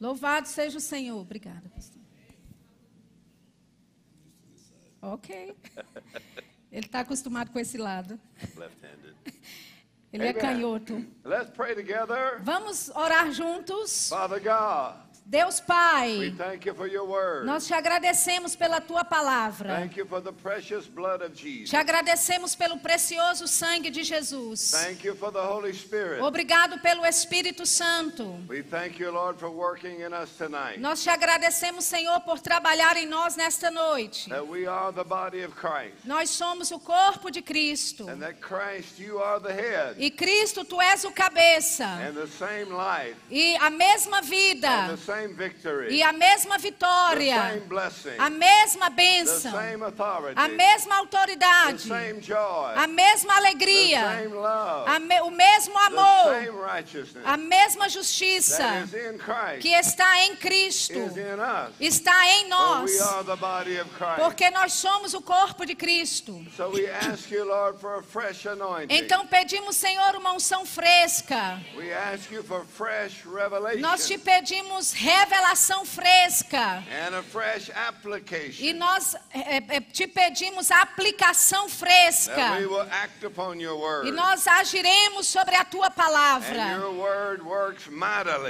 Louvado seja o Senhor. Obrigada, pastor. Ok. Ele está acostumado com esse lado. Left-handed. Ele é canhoto. Let's pray together. Vamos orar juntos. Father God, Deus Pai, thank you for your word. nós te agradecemos pela tua palavra. Thank you for the precious blood of Jesus. Te agradecemos pelo precioso sangue de Jesus. Thank you for the Holy Spirit. Obrigado pelo Espírito Santo. We thank you, Lord, for working in us tonight. Nós te agradecemos, Senhor, por trabalhar em nós nesta noite. That we are the body of Christ. Nós somos o corpo de Cristo. And that Christ, you are the head. E Cristo, tu és o cabeça. And the same life. E a mesma vida. Victory. E a mesma The vitória. same blessing. A mesma The bênção. same authority. A mesma The autoridade. same joy. A mesma The alegria. same love. me- o mesmo The amor. same righteousness. A mesma That justiça is in Christ. que está em Cristo. Is in us. Está em nós. we are the body of Christ. Porque nós somos o corpo de Cristo. So we ask you, Lord, for a fresh anointing. Então pedimos, Senhor, uma unção fresca. Nós te pedimos revelação fresca. E nós eh, eh, te pedimos aplicação fresca. E nós agiremos sobre a tua palavra.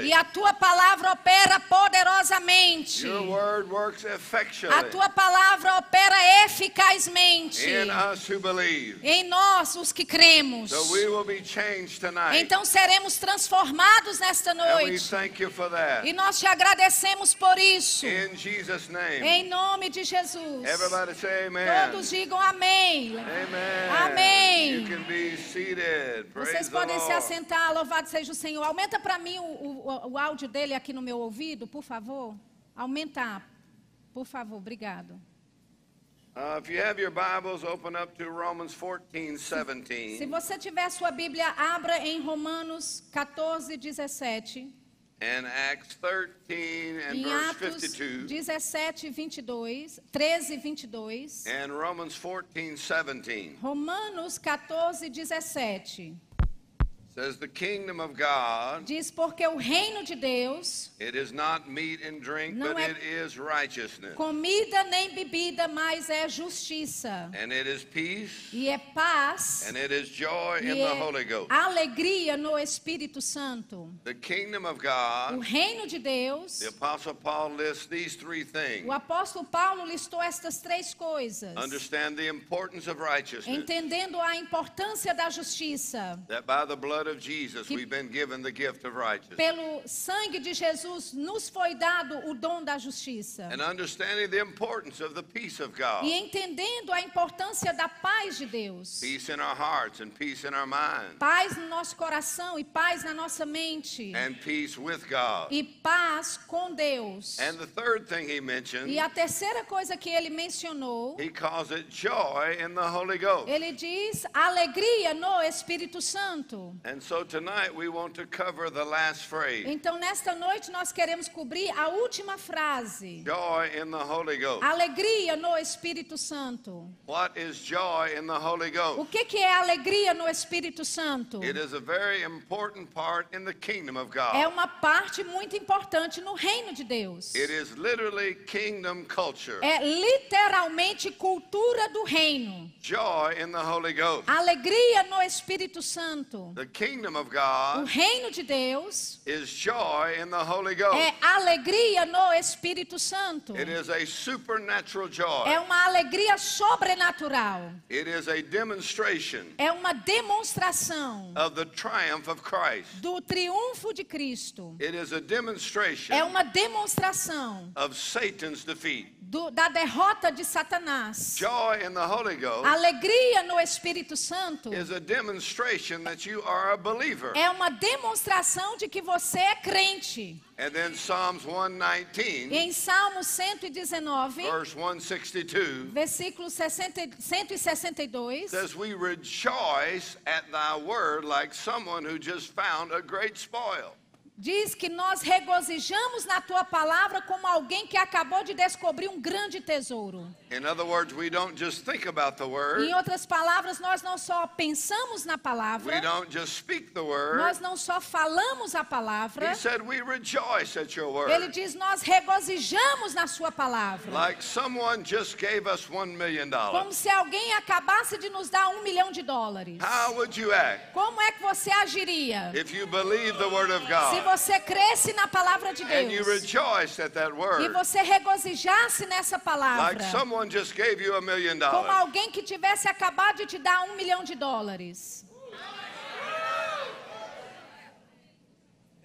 E a tua palavra opera poderosamente. A tua palavra opera eficazmente em nós, os que cremos. Então seremos transformados nesta noite. thank you for that. E nós te agradecemos por isso. Em nome de Jesus. Everybody say amen. Todos digam amém. Amen. Amém. Vocês podem se assentar, louvado seja o Senhor. Aumenta para mim o, o, o áudio dele aqui no meu ouvido, por favor. Aumentar, por favor, obrigado. Uh, if you have your Bibles, open up to Romans 14, Se 17. você tiver sua Bíblia, abra em Romanos 14, 17. And Acts 13 and Em verse Atos 52. 17, 22. 13, 22. And Romans 14, 17 Romanos 14, 17. Says, The kingdom of God, Diz: Porque o reino de Deus, it is not meat and drink, Não but é- it is righteousness. comida nem bebida, mas é justiça. And it is peace, E é paz. and it is joy E in the Holy é Ghost. alegria no Espírito Santo. The kingdom of O God, reino de Deus. the Apostle Paul lists these three things. O apóstolo Paulo listou estas três coisas. Understand the importance of righteousness. Entendendo a importância da justiça. That by the blood Que- we've been given the gift of righteousness. Pelo sangue de Jesus nos foi dado o dom da justiça. And understanding the importance of the peace of God. E entendendo a importância da paz de Deus. Peace in our hearts and peace in our minds. Paz no nosso coração e paz na nossa mente. And peace with God. E paz com Deus. And the third thing he mentioned, E a terceira coisa que ele mencionou, he calls it joy in the Holy Ghost. ele diz alegria no Espírito Santo. So tonight we want to cover the last phrase. Então, nesta noite, nós queremos cobrir a última frase. Joy in the Holy Ghost. Alegria no Espírito Santo. What is joy in the Holy O que, que é alegria no Espírito Santo? It is a very important part in the kingdom of É God. uma parte muito importante no reino de Deus. It is literally kingdom culture. É literalmente cultura do reino. Joy in the Holy Ghost. Alegria no Espírito Santo. Kingdom of O God reino de Deus is joy in the Holy Ghost. é alegria no Espírito Santo. It is a supernatural É joy. uma alegria sobrenatural. It is a demonstration É uma demonstração of the triumph of Christ. do triunfo de Cristo. It is a demonstration É uma demonstração of Satan's defeat. do- da derrota de Satanás. Joy in the Holy Ghost Alegria no Espírito Santo is a demonstration that you are. É uma demonstração de que você é crente. And then Psalms 119, Em Salmo 119, verse 162, versículo 60 162, says, We rejoice at thy word like someone who just found a great spoil. Diz que nós regozijamos na tua palavra como alguém que acabou de descobrir um grande tesouro. In other words, we don't just think about the word, Em outras palavras, nós não só pensamos na we palavra, don't just speak the word. nós não só falamos a palavra. Said, Ele diz: Nós regozijamos na Sua palavra. Like Como se alguém acabasse de nos dar um milhão de dólares. How would you act Como é que você agiria if you believed the word of se você cresce na palavra de and you Deus rejoiced at that e você regozijasse nessa Like palavra? someone just gave you a million Como dollars. alguém que tivesse acabado de te dar um milhão de dólares.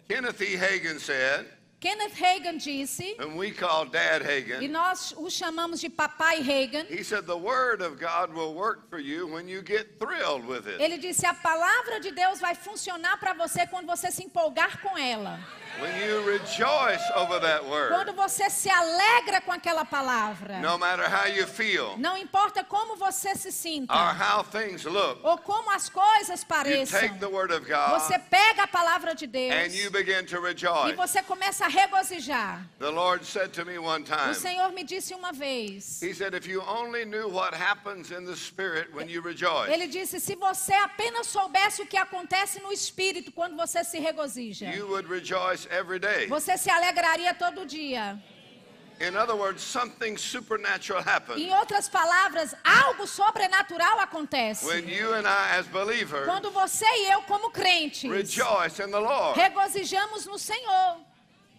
Kenneth E. Hagan said, Kenneth Reagan disse, and we call Dad e nós o chamamos de Papai Reagan. he said, The word of God will work for you when you get thrilled with it. Ele disse: a palavra de Deus vai funcionar para você quando você se empolgar com ela. When you rejoice over that Quando word, você se alegra com aquela palavra. no matter how you feel Não importa como você se sinta or how things look, ou como as coisas you pareçam. take the word of Você pega a palavra de Deus and you begin to e rejoice. você começa a regozijar. The Lord said to me one O time, Senhor me disse uma vez. Ele disse: se você apenas soubesse o que acontece no espírito quando você se regozija, you would rejoice every day. você se alegraria todo dia. In other words, something supernatural happens Em outras palavras, algo sobrenatural acontece. when you and I, as believers, Quando você e eu, como crentes, rejoice in the Lord. regozijamos no Senhor.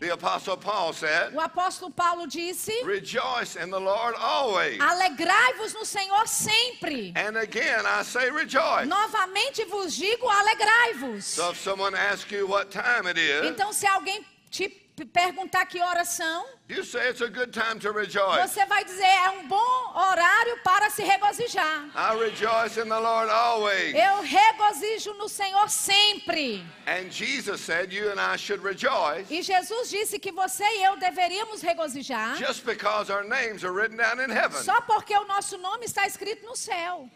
The Apostle Paul said, O apóstolo Paulo disse: Rejoice in the Lord always. Alegrai-vos no Senhor sempre. And again, I say rejoice. Novamente vos digo, alegrai-vos. So if someone asks you what time it is, Então, se alguém te perguntar que horas são, you say it's a good time to rejoice. você vai dizer: é um bom horário para se regozijar. I rejoice in the Lord always. Eu regozijo no Senhor sempre. And Jesus said you and I should rejoice E Jesus disse que você e eu deveríamos regozijar just because our names are written down in heaven. só porque o nosso nome está escrito no céu.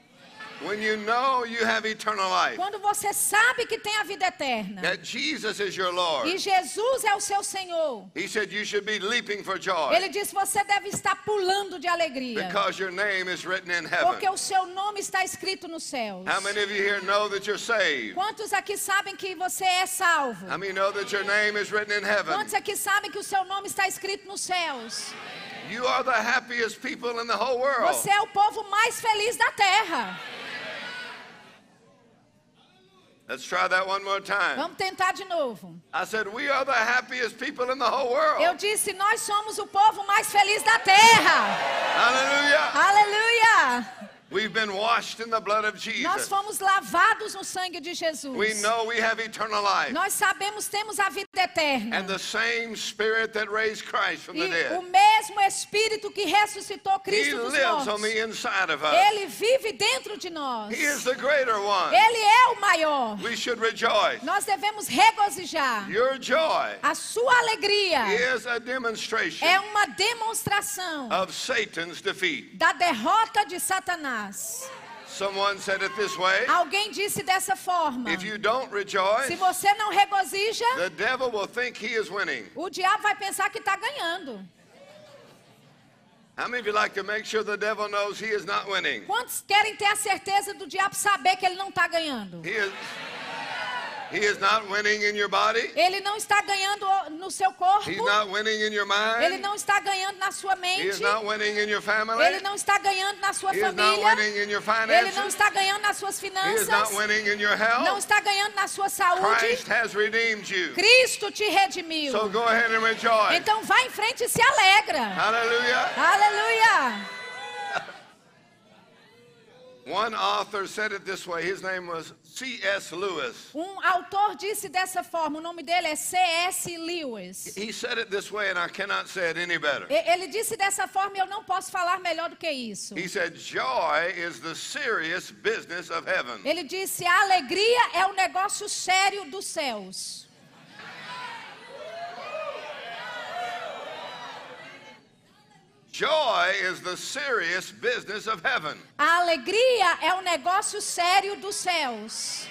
When you know you have eternal life, Quando você sabe que tem a vida eterna. that Jesus is your E Lord, Jesus é o seu Senhor. He said you should be leaping for joy Ele disse: você deve estar pulando de alegria. because your name is written in Porque heaven. o seu nome está escrito nos céus. How many of you here know that you're saved? Quantos aqui sabem que você é salvo? How many know that your name is written in heaven? Quantos aqui sabem que o seu nome está escrito nos céus? You are the happiest people in the whole world. Você é o povo mais feliz da terra. Let's try that one more time. Vamos tentar de novo. I said, We are the happiest people in the whole world. Eu disse: nós somos o povo mais feliz da terra. Hallelujah. Aleluia! We've been washed in the blood of Nós Jesus. fomos lavados no sangue de Jesus. We know we have eternal life. Nós sabemos temos a vida eterna. And the same spirit that raised Christ from the E o dead, mesmo Espírito que ressuscitou He Cristo dos lives on mortos, the inside of us. Ele vive dentro de nós. He is the greater one. Ele é o maior. We should rejoice. Nós devemos regozijar. Your joy A sua alegria is a demonstration é uma demonstração of Satan's defeat. da derrota de Satanás. Someone said it this way Alguém disse dessa forma: If you don't rejoice, se você não regozija, the devil will think he is winning. o diabo vai pensar que está ganhando. How many of you like to make sure the devil knows he is not winning? Quantos querem ter a certeza do diabo saber que ele não está ganhando? He is, he is not winning in your body. Ele não está ganhando no seu corpo. He's not winning in your Ele não está ganhando na sua He is mente. not winning in your family. Ele não está ganhando na sua He is not família. winning in your Ele não está ganhando nas suas He is not finanças. winning in your Não está ganhando na sua saúde. Christ has redeemed you. Cristo te redimiu. So go ahead and rejoice. Então vá em frente e se alegra. Hallelujah. Aleluia. One author said it this way. His name was C.S. Lewis. Um autor disse dessa forma, o nome dele é C.S. Lewis. He said it this way, and I cannot say it any better. Ele disse dessa forma e eu não posso falar melhor do que isso. He said, Joy is the serious business of heaven. Ele disse: a alegria é o negócio sério dos céus. Joy is the serious business of heaven. A alegria é o negócio sério dos céus.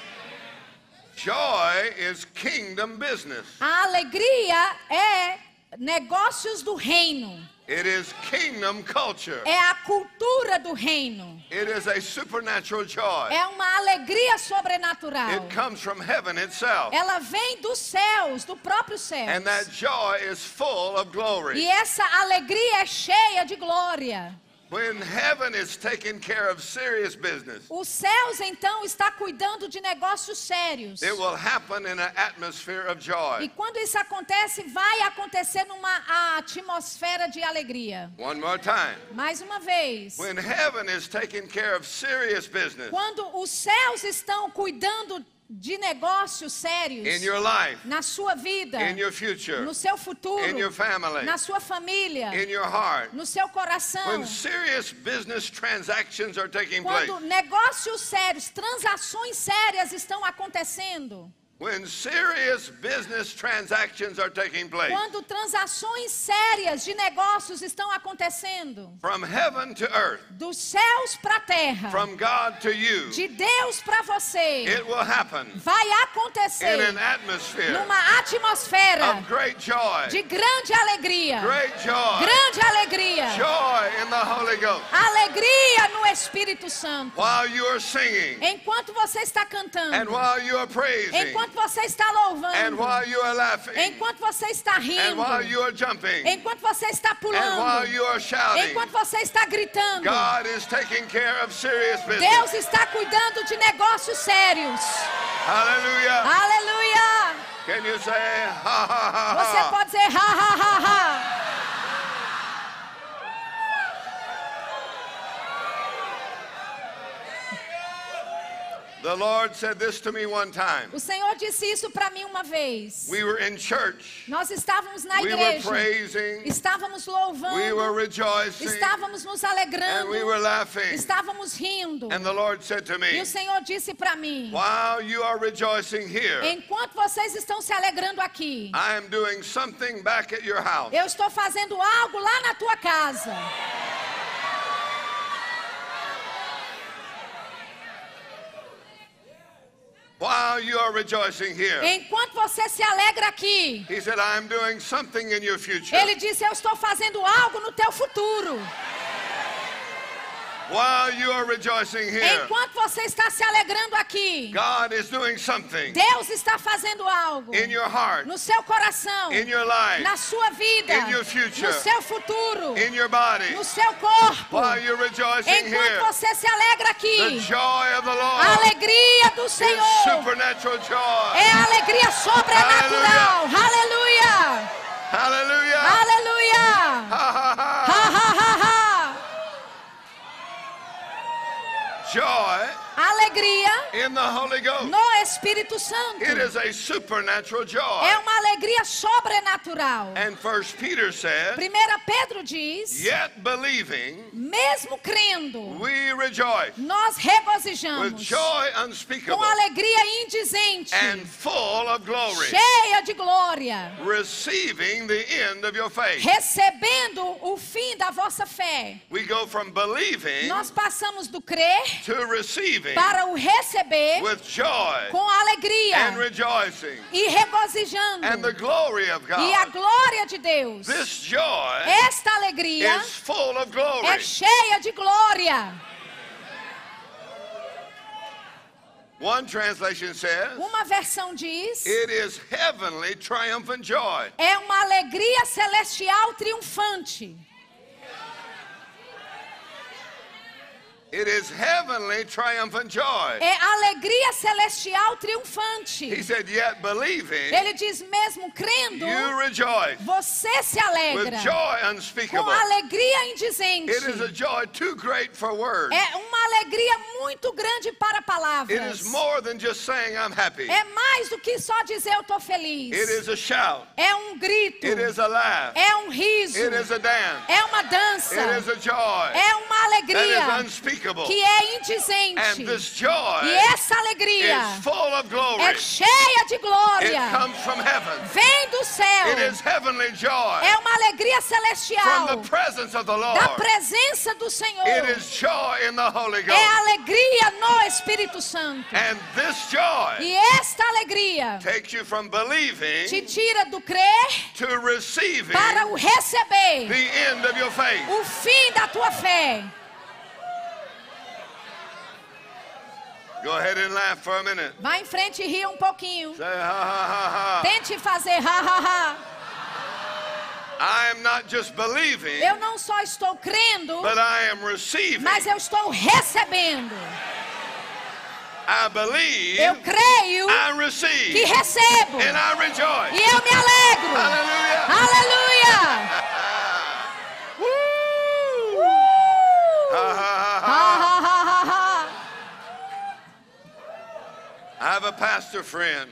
Joy is kingdom business. A alegria é negócios do reino. It is kingdom culture. É a cultura do reino. It is a supernatural joy. É uma alegria sobrenatural. It comes from heaven itself. Ela vem dos céus, do próprio céu. And that joy is full of E glory. essa alegria é cheia de glória. When heaven is taking care of serious business, Os céus então está cuidando de negócios sérios. it will happen in an atmosphere of E quando isso acontece, vai acontecer numa atmosfera de alegria. One more time. Mais uma vez. When heaven is taking care of serious business Quando os céus estão cuidando de negócios sérios in your life, na sua vida, in your future, no seu futuro, in your family, na sua família, in your heart, no seu coração. when serious business transactions are taking place, Quando negócios sérios, transações sérias estão acontecendo. When serious business transactions are taking place, Quando transações sérias de negócios estão acontecendo. from heaven to earth, Dos céus para a terra. from God to you, De Deus para você. it will happen Vai in acontecer an atmosphere numa atmosfera of great joy, de grande alegria. great joy, Grande alegria. joy in the Holy Ghost. Alegria no Espírito Santo. While you are singing, Enquanto você está and cantando. while you are praising, Enquanto você está and louvando. while you are laughing, Enquanto você está and rindo. while you are jumping, Enquanto você está and while pulando. you are shouting, Enquanto você está gritando. God is taking care of serious business. Deus está cuidando de negócios sérios. Aleluia! Can you say ha ha ha Você pode dizer ha ha ha ha. The Lord said this to me one time. O Senhor disse isso para mim uma vez. We were in church. Nós estávamos na We were igreja. praising. Estávamos We were louvando. rejoicing. Estávamos nos And alegrando. we were laughing. Estávamos rindo. And the Lord said to E me, o Senhor disse para mim: While you are rejoicing here, Enquanto vocês estão se alegrando aqui, I am doing something back at your house. eu estou fazendo algo lá na tua casa. While you are rejoicing here, Enquanto você se alegra aqui, He said, I'm doing something in your future. Ele disse: Eu estou fazendo algo no teu futuro. While you are rejoicing here, Enquanto você está se alegrando aqui, God is doing something Deus está fazendo algo in your heart, no seu coração, in your life, na sua vida, in your future, no seu futuro, in your body. no seu corpo. While you're rejoicing Enquanto here, você se alegra the aqui, joy of the a Lord alegria do is Senhor supernatural joy. é a alegria sobrenatural. Aleluia! Hallelujah. Aleluia! Ha, Joy Alegria in the Holy Ghost. no Espírito Santo. It is a supernatural joy. É uma alegria sobrenatural. And First Peter said, Primeira Pedro diz, Yet believing, mesmo crendo, we rejoice nós with regozijamos joy com unspeakable alegria indizente, and full of glory, cheia de glória, receiving the end of your faith. recebendo o fim da vossa fé. We go from believing Nós passamos do crer to receiving para o receber com alegria e regozijando. E a glória de Deus. Esta alegria é cheia de glória. One translation says, Uma versão diz: It is heavenly triumphant joy. é uma alegria celestial triunfante. It is heavenly triumphant joy. É alegria celestial triunfante. He said, Yet believing, Ele diz mesmo crendo, you rejoice você se with alegra joy com unspeakable. alegria indizente. It is a joy too great for words. É uma alegria muito grande para It palavras. is more than just saying, I'm happy. É mais do que só dizer eu estou feliz. It is a shout. É um grito. It is a laugh. É um riso. It is a dance. É uma dança. It is a joy. É uma alegria que é indizente. And this joy E essa alegria is full of glory. é cheia de glória. Vem do céu. É uma alegria celestial da presença do Senhor. É alegria no Espírito Santo. E esta alegria te tira do crer para o receber. O fim da tua fé. Go ahead and laugh for a minute. Vá em frente e ria um pouquinho. Say ha ha ha ha. Tente fazer ha ha ha. I am not just believing, Eu não só estou crendo, but I am receiving. mas eu estou recebendo. I believe, Eu creio I que receive, recebo. and I rejoice. E eu me alegro. Hallelujah. Aleluia. Woo! Uh! Ha, ha, ha, Ha, ha. ha, ha, ha, ha. I have a pastor friend,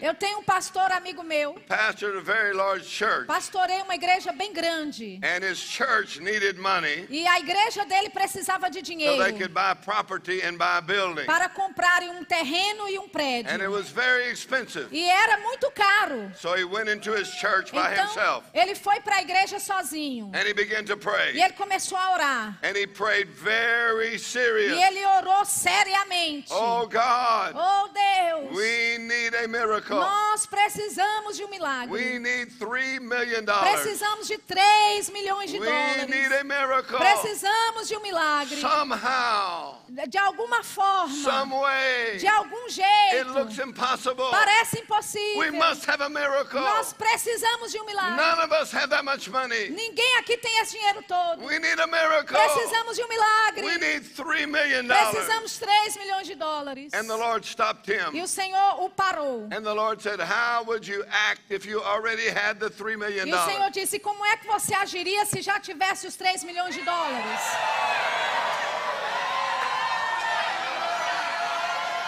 Eu tenho um pastor amigo meu. pastor of a very large church, Pastorei uma igreja bem grande. and his church needed money E a igreja dele precisava de so dinheiro they could buy property and buy a building. para comprarem um terreno e um prédio. And it was very expensive. E era muito caro. So he went into his church by Então, himself ele foi para a igreja sozinho. and he began to E ele começou a orar. And he prayed very E ele orou seriamente. Oh God, Oh Deus, we need a miracle. nós precisamos de um We milagre. need three million dollars. Precisamos de 3 milhões de We need dólares. a miracle. Precisamos de um milagre. Somehow, De alguma forma, some way. de algum It looks jeito. impossible. Parece We impossível. must have a miracle. Nós precisamos de um milagre. None of us have that much money. Ninguém aqui tem esse dinheiro todo. We need a miracle. Precisamos de um We milagre. need three million dollars. Precisamos 3 milhões de dólares. And the Lord stopped E him. o Senhor o parou. And the Lord said, How would you act if you already had the three million E o Senhor disse: Como é que você agiria se já tivesse os 3 milhões de dólares?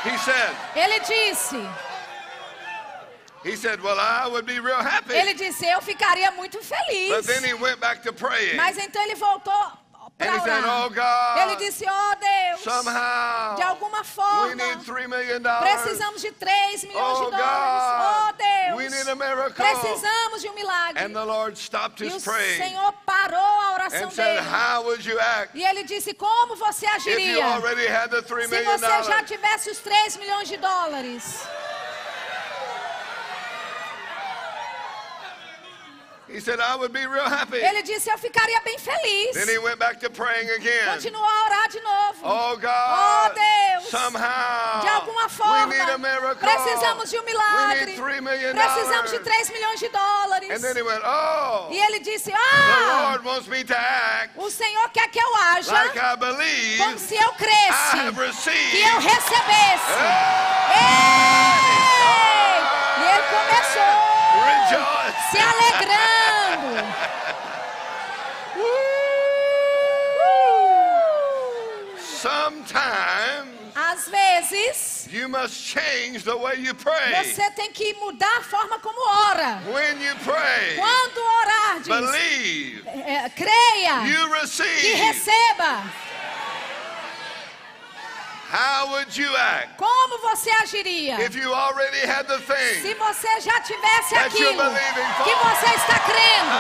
He said, Ele disse: He said, Well, I would be real happy. Ele disse, eu ficaria muito But feliz. then he went back to praying. Mas então ele voltou para said, Oh orar. Ele disse, oh Deus, somehow de alguma we forma, need three million dollars. precisamos de 3 milhões Oh de dólares. Oh God, we need a Deus, miracle. precisamos de um milagre. And the Lord stopped E o Senhor parou a oração and said, dele. How would you act E ele disse, como você if you agiria already had the three se million você já tivesse os 3 milhões de dólares? He said, I would be real happy. Ele disse, eu ficaria bem feliz. Then he went back to praying again. Continuou a orar de novo. Oh Oh, God, Deus. somehow De alguma we forma, need a miracle. precisamos de um We milagre. need three million Precisamos de dollars. 3 milhões de dólares. And then he went, Oh, E ele disse: the Ah, Lord wants me to act o Senhor quer que eu haja like I believe como se eu I cresce, have received. que eu recebesse. Hey! Ei! E ele começou. Se alegrando. Sometimes Às vezes, you must change the way you pray. você tem que mudar a forma como ora. When you pray, Quando orar, diz, believe é, creia you e receive. receba. How would you act Como você agiria? if you already had the Se thing? você já tivesse That you're aquilo believing for. que você está crendo.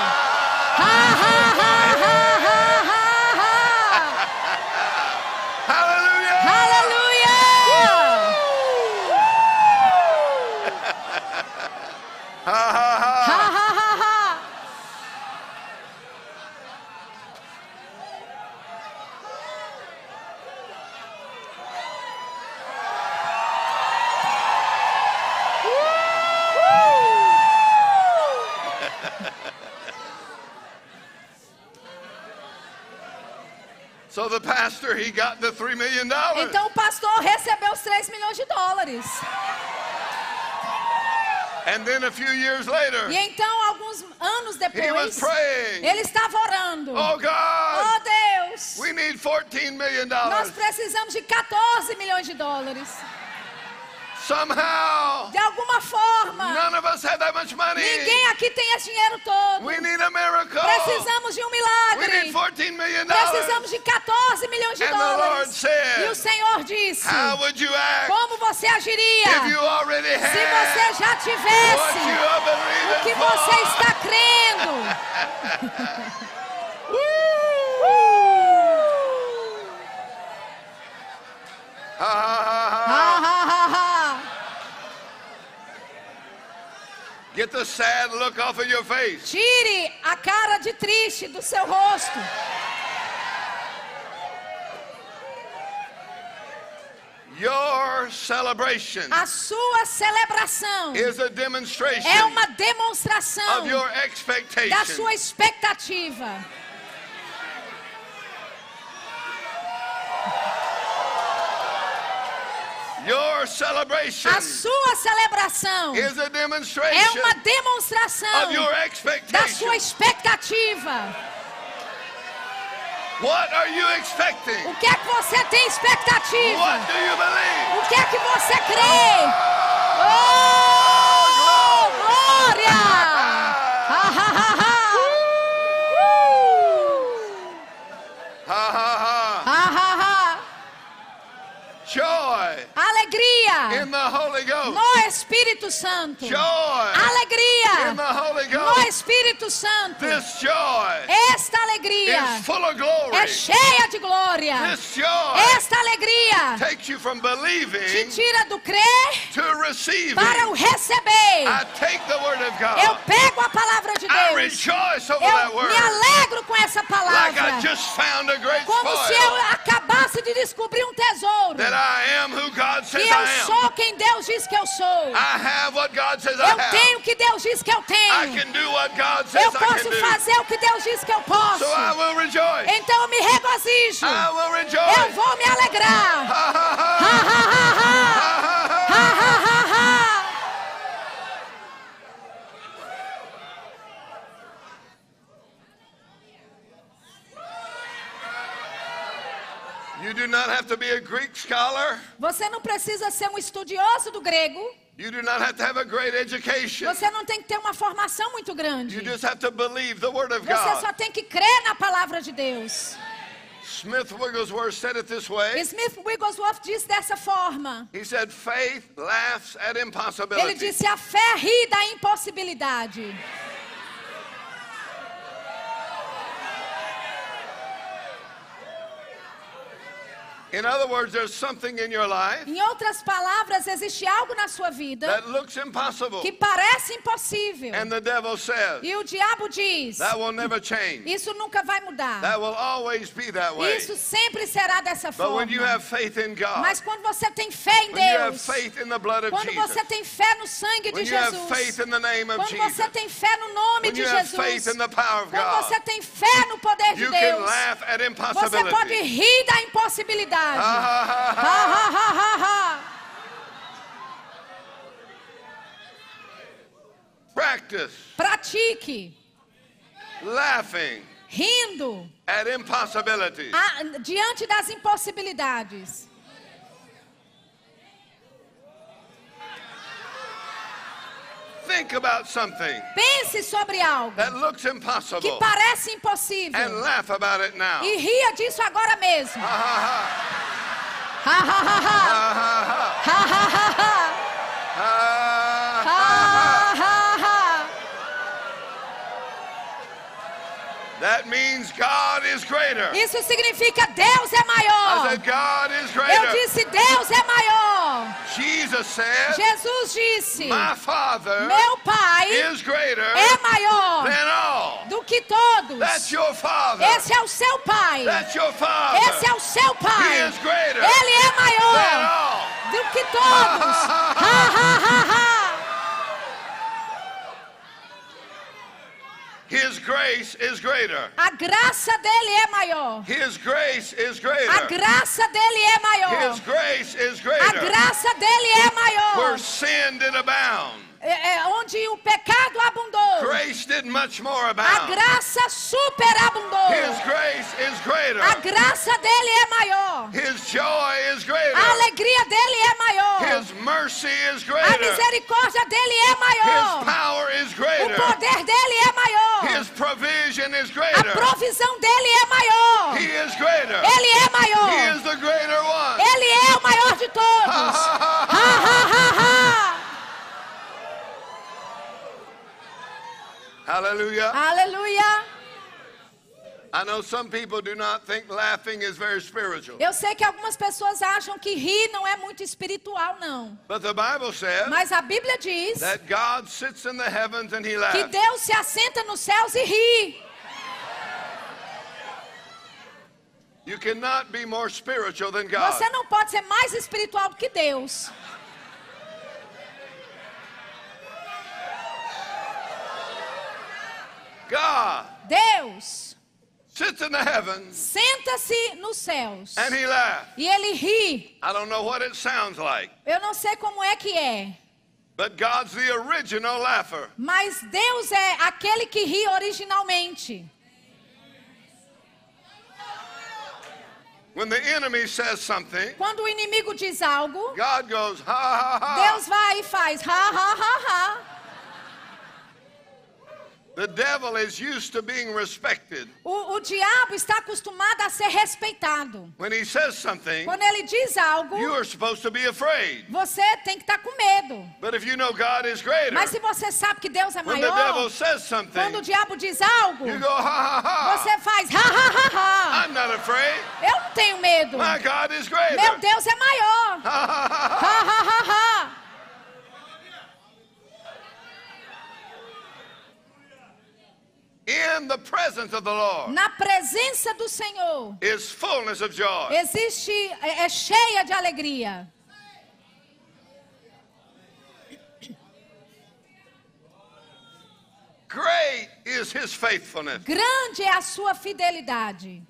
Ha, ha, ha, ha, ha, ha, Hallelujah! ha. Aleluia! Ha, ha, ha. Ha, ha, ha, ha. So the pastor, he got the three million dollars. Então o pastor recebeu os 3 milhões de dólares. And then a few years later, E então, alguns anos he was depois, praying. ele estava orando. Oh Oh God, Deus, we need 14 million nós dollars. precisamos de 14 milhões de dólares. Somehow, De alguma forma. none of us have that much money. Ninguém aqui tem esse dinheiro todo. We need a miracle. Precisamos de um We milagre. need 14 million Precisamos de 14 milhões de And the Lord dólares. said, E o Senhor disse: How would you act Como você if agiria you already se você já what you tivesse o que for? você está crendo? Ha, ha, ha. Ha, ha, ha, ha. Get the sad look off of your face. Tire a cara de triste do seu rosto. Your celebration A sua celebração is a demonstration é uma demonstração of your da expectation. sua expectativa. Your celebration A sua celebração is a é demonstration uma demonstração of your da expectation. sua expectativa. What are you expecting? O que é que você tem expectativa? What do you believe? O que é que você crê? Oh, in the Holy Ghost. Espírito Santo. Joy Alegria no. Espírito Santo. Esta alegria é cheia de glória. Esta alegria te tira do crer para o receber. Eu pego a palavra de Deus. Eu me alegro com essa palavra. Como se eu acabasse de descobrir um tesouro. E I eu sou quem Deus diz que eu sou. I have what God says I Eu tenho o que Deus diz que eu I tenho. Eu I can posso do. fazer o que Deus diz que eu posso. So I will rejoice. Então eu me regozijo. Eu vou me alegrar. Você não precisa ser um estudioso do grego. You do not have to have a great education. Você não tem que ter uma formação muito grande. You just have to believe the word of Você só God. tem que crer na palavra de Deus. Smith Wigglesworth said it this way. Smith Wigglesworth disse dessa forma. He said, faith laughs at Ele impossibility. disse: a fé ri da impossibilidade. In other words, there's something in your life Em outras palavras, existe algo na sua vida that looks impossible. que parece impossível. And the devil says, E o diabo diz: that will never change. Isso nunca vai mudar. That will always be that way. Isso sempre será dessa But when you forma. have faith in God, Mas quando você tem fé em when you have Deus, faith in the blood of quando Jesus, você tem fé no sangue de Jesus, faith in the name of quando Jesus, você tem fé no nome de Jesus, faith in the power of quando God, você tem fé no poder de you can Deus, laugh at você pode rir da impossibilidade. Ha, ha. ha, ha, ha, ha. Practice Pratique laughing rindo at impossibilities. a- diante das impossibilidades. Think about something Pense sobre algo that looks que impossible parece and impossível laugh about it now. e ria disso agora mesmo. Ha, ha, ha. ha. Ha, ha, Ha, ha, ha, ha. ha. That means God is greater. Isso significa Deus é I maior. said, God is Eu greater. disse Deus é maior. Jesus said, Jesus disse: My Father Meu Pai is greater é maior than all. do que todos. That's your Father. Esse é o seu Pai. That's your Father. Esse é o seu He Pai. is greater Ele é than maior all. do que todos. Ha, ha, ha, ha. His grace is greater. A graça dele é maior. His grace is A greater. graça dele é maior. His grace is A greater. graça dele é maior. Where sin did abound, É, é onde o pecado abundou. Did much more A abound. graça superabundou. His grace is A greater. graça dele é maior. His joy is A greater. alegria dele é maior. His mercy is A greater. misericórdia dele é His maior. power is O greater. poder dele é maior. His provision is A greater. provisão dele é maior. He is greater. Ele é He maior. is the greater one. Ele é o maior de todos. Ha, ha, ha. Hallelujah. Aleluia. I know some people do not think laughing is very spiritual. Eu sei que algumas pessoas acham que rir não é muito espiritual, não. But the Bible says Mas a Bíblia diz that God sits in the heavens and he que laughs. Deus se assenta nos céus e ri. You cannot be more spiritual than God. Você não pode ser mais espiritual do que Deus. God Deus sits in the heavens senta-se nos céus and he laughs. e ele ri. I don't know what it sounds like, Eu não sei como é que é, but God's the original laugher. mas Deus é aquele que ri originalmente. When the enemy says something, Quando o inimigo diz algo, God goes, ha ha ha. Deus vai e faz ha ha ha ha. The devil is used to being respected. O, o diabo está acostumado a ser respeitado. When he says something, Quando ele diz algo, you are supposed to be afraid. você tem que estar com medo. But if you know God is greater, Mas se você sabe que Deus é when the devil maior, says something, quando o diabo diz algo, you go, ha ha ha. você faz ha ha ha ha. I'm not afraid. Eu não tenho medo. My God is greater. Meu Deus é maior. Ha ha ha ha. Ha ha ha ha. In the presence of the Lord Na presença do Senhor is fullness of joy. existe é, é cheia de alegria. Great is his faithfulness. Grande é a sua fidelidade.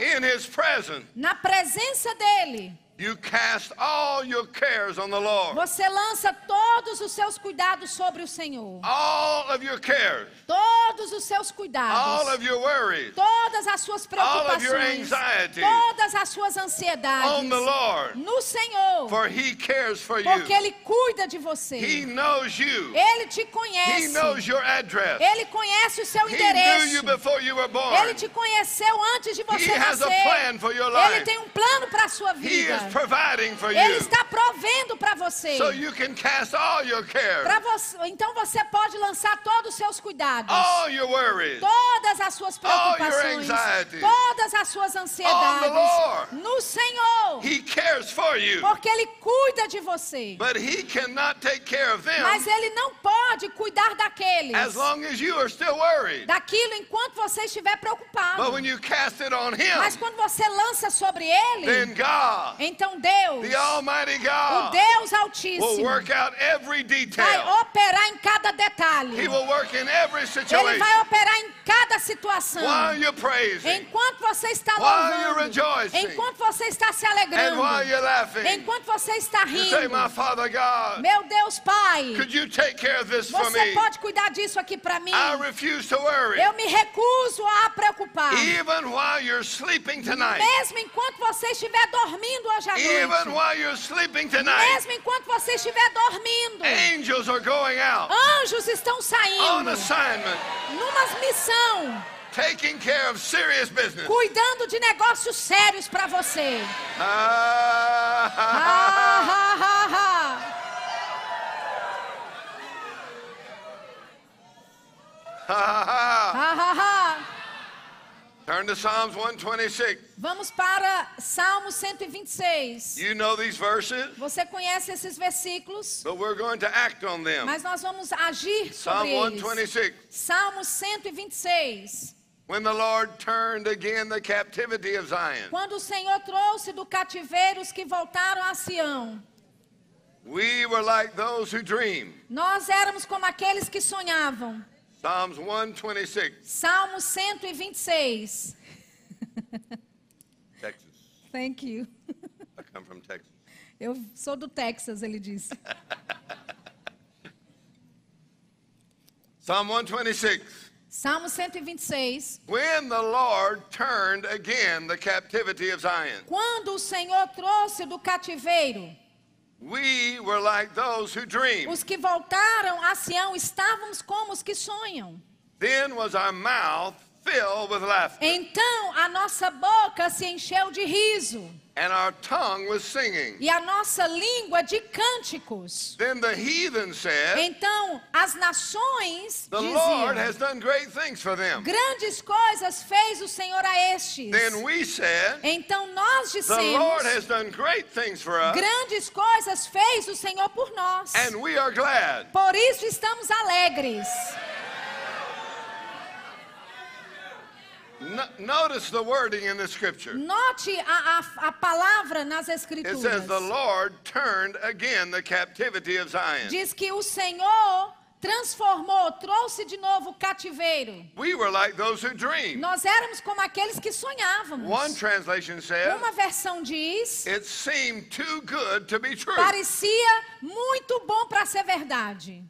In his presence, Na presença dele, you cast all your cares on the Lord. você lança todos os seus cuidados sobre o Senhor. All of your cares, Todos os seus all cuidados. of your worries Todas as suas all of your preocupações. anxiety Todas as suas on ansiedades. the Lord, No Senhor. for he cares for Porque you. Ele cuida de você. He knows you. Ele te He conhece. knows your address. Ele conhece o seu He knew you endereço. before you were born. Ele te conheceu antes de He você has a nascer. plan for your Ele life. tem um plano para a sua He vida. Is providing for Ele you. está provendo para você. So you can cast all your cares, Pra você. Então você pode lançar todos os seus cuidados. worries Todas as suas preocupações, todas as suas ansiedades no Senhor, He cares for you. porque Ele cuida de você. But he cannot take care of them Mas Ele não pode cuidar daqueles, as long as you are still worried. daquilo enquanto você estiver preocupado. But when you cast it on him, Mas quando você lança sobre Ele, then God, então Deus, the Almighty o God, Deus will Altíssimo, work out every vai detail. operar em cada detalhe. He will work in every Ele situation. vai operar em cada situação. While you're praising Enquanto você está louvando, enquanto você está se and alegrando, while you're laughing, enquanto você está rindo, My Father God, meu Deus Pai, could you take care of this for você me? pode cuidar disso aqui para mim? I refuse to worry. Eu me recuso a preocupar. Even while you're sleeping tonight, Mesmo enquanto você estiver dormindo hoje à even noite, while you're sleeping tonight, mesmo enquanto você estiver dormindo, angels are going out anjos estão on saindo assignment, numa missão, taking care of serious business. cuidando de negócios sérios para você. Ah, Ha, ha, ha, ha. ha, ha. Ha, ha, ha. Turn to Psalms 126. Vamos para Salmo 126. You know these verses, Você conhece esses versículos, but we're going to act on them. mas nós vamos agir Psalm sobre eles. 126. Salmo 126. When the Lord turned again the captivity of Zion, Quando o Senhor trouxe do cativeiro os que voltaram a Sião, we were like those who dream. nós éramos como aqueles que sonhavam. Psalms 126. Salmo 126. Texas. Thank you. I come from Texas. Eu sou do Texas, ele disse. Psalm 126. Salmo 126. When the Lord turned again the captivity of Zion. Quando o Senhor trouxe do cativeiro, we were like those who dream. Os que voltaram a Sião estávamos como os que sonham. Then was our mouth filled with laughter, Então a nossa boca se encheu de riso and our tongue was singing. e a nossa língua de cânticos. Then the heathen said, Então as nações The Lord diziam: has done great things for them. Grandes coisas fez o Senhor a estes. Then we said, Então nós The Lord dissemos: has done great things for us, Grandes coisas fez o Senhor por nós. and we are glad. Por isso estamos alegres. No- notice the wording in the scripture. Note a, a, a palavra nas It Escrituras. says, The Lord turned again the captivity of Zion. Diz que o Senhor transformou, trouxe de novo o cativeiro. We were like those who dream. Nós éramos como aqueles que sonhávamos. One translation says, Uma versão diz: It seemed too good to be true. parecia muito bom para ser verdade.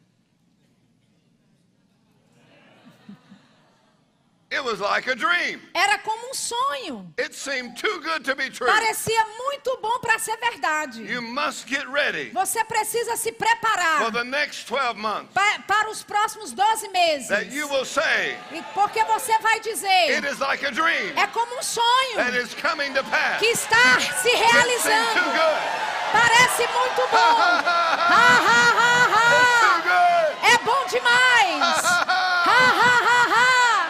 It was like a dream. Era como um sonho. It seemed too good to be true. Parecia muito bom para ser verdade. You must get ready Você precisa se for preparar the next 12 months pa- para os próximos 12 meses. that you will say, E Porque você vai dizer: It is like a dream é como um sonho that is coming to pass. que está se It seemed too realizando. good. Parece muito bom. Ha, ha, ha, ha. good. É bom demais. Ha, ha, ha, ha.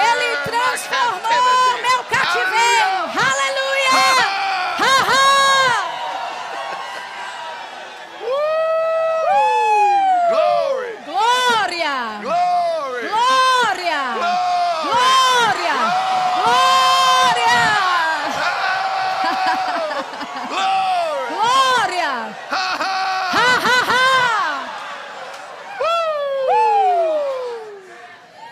Ele my transformou captivity. meu cativeiro. Hallelujah. Aleluia. Ha, ha. Woo! Glory. Glória! Ha ha. Ha, ha, ha!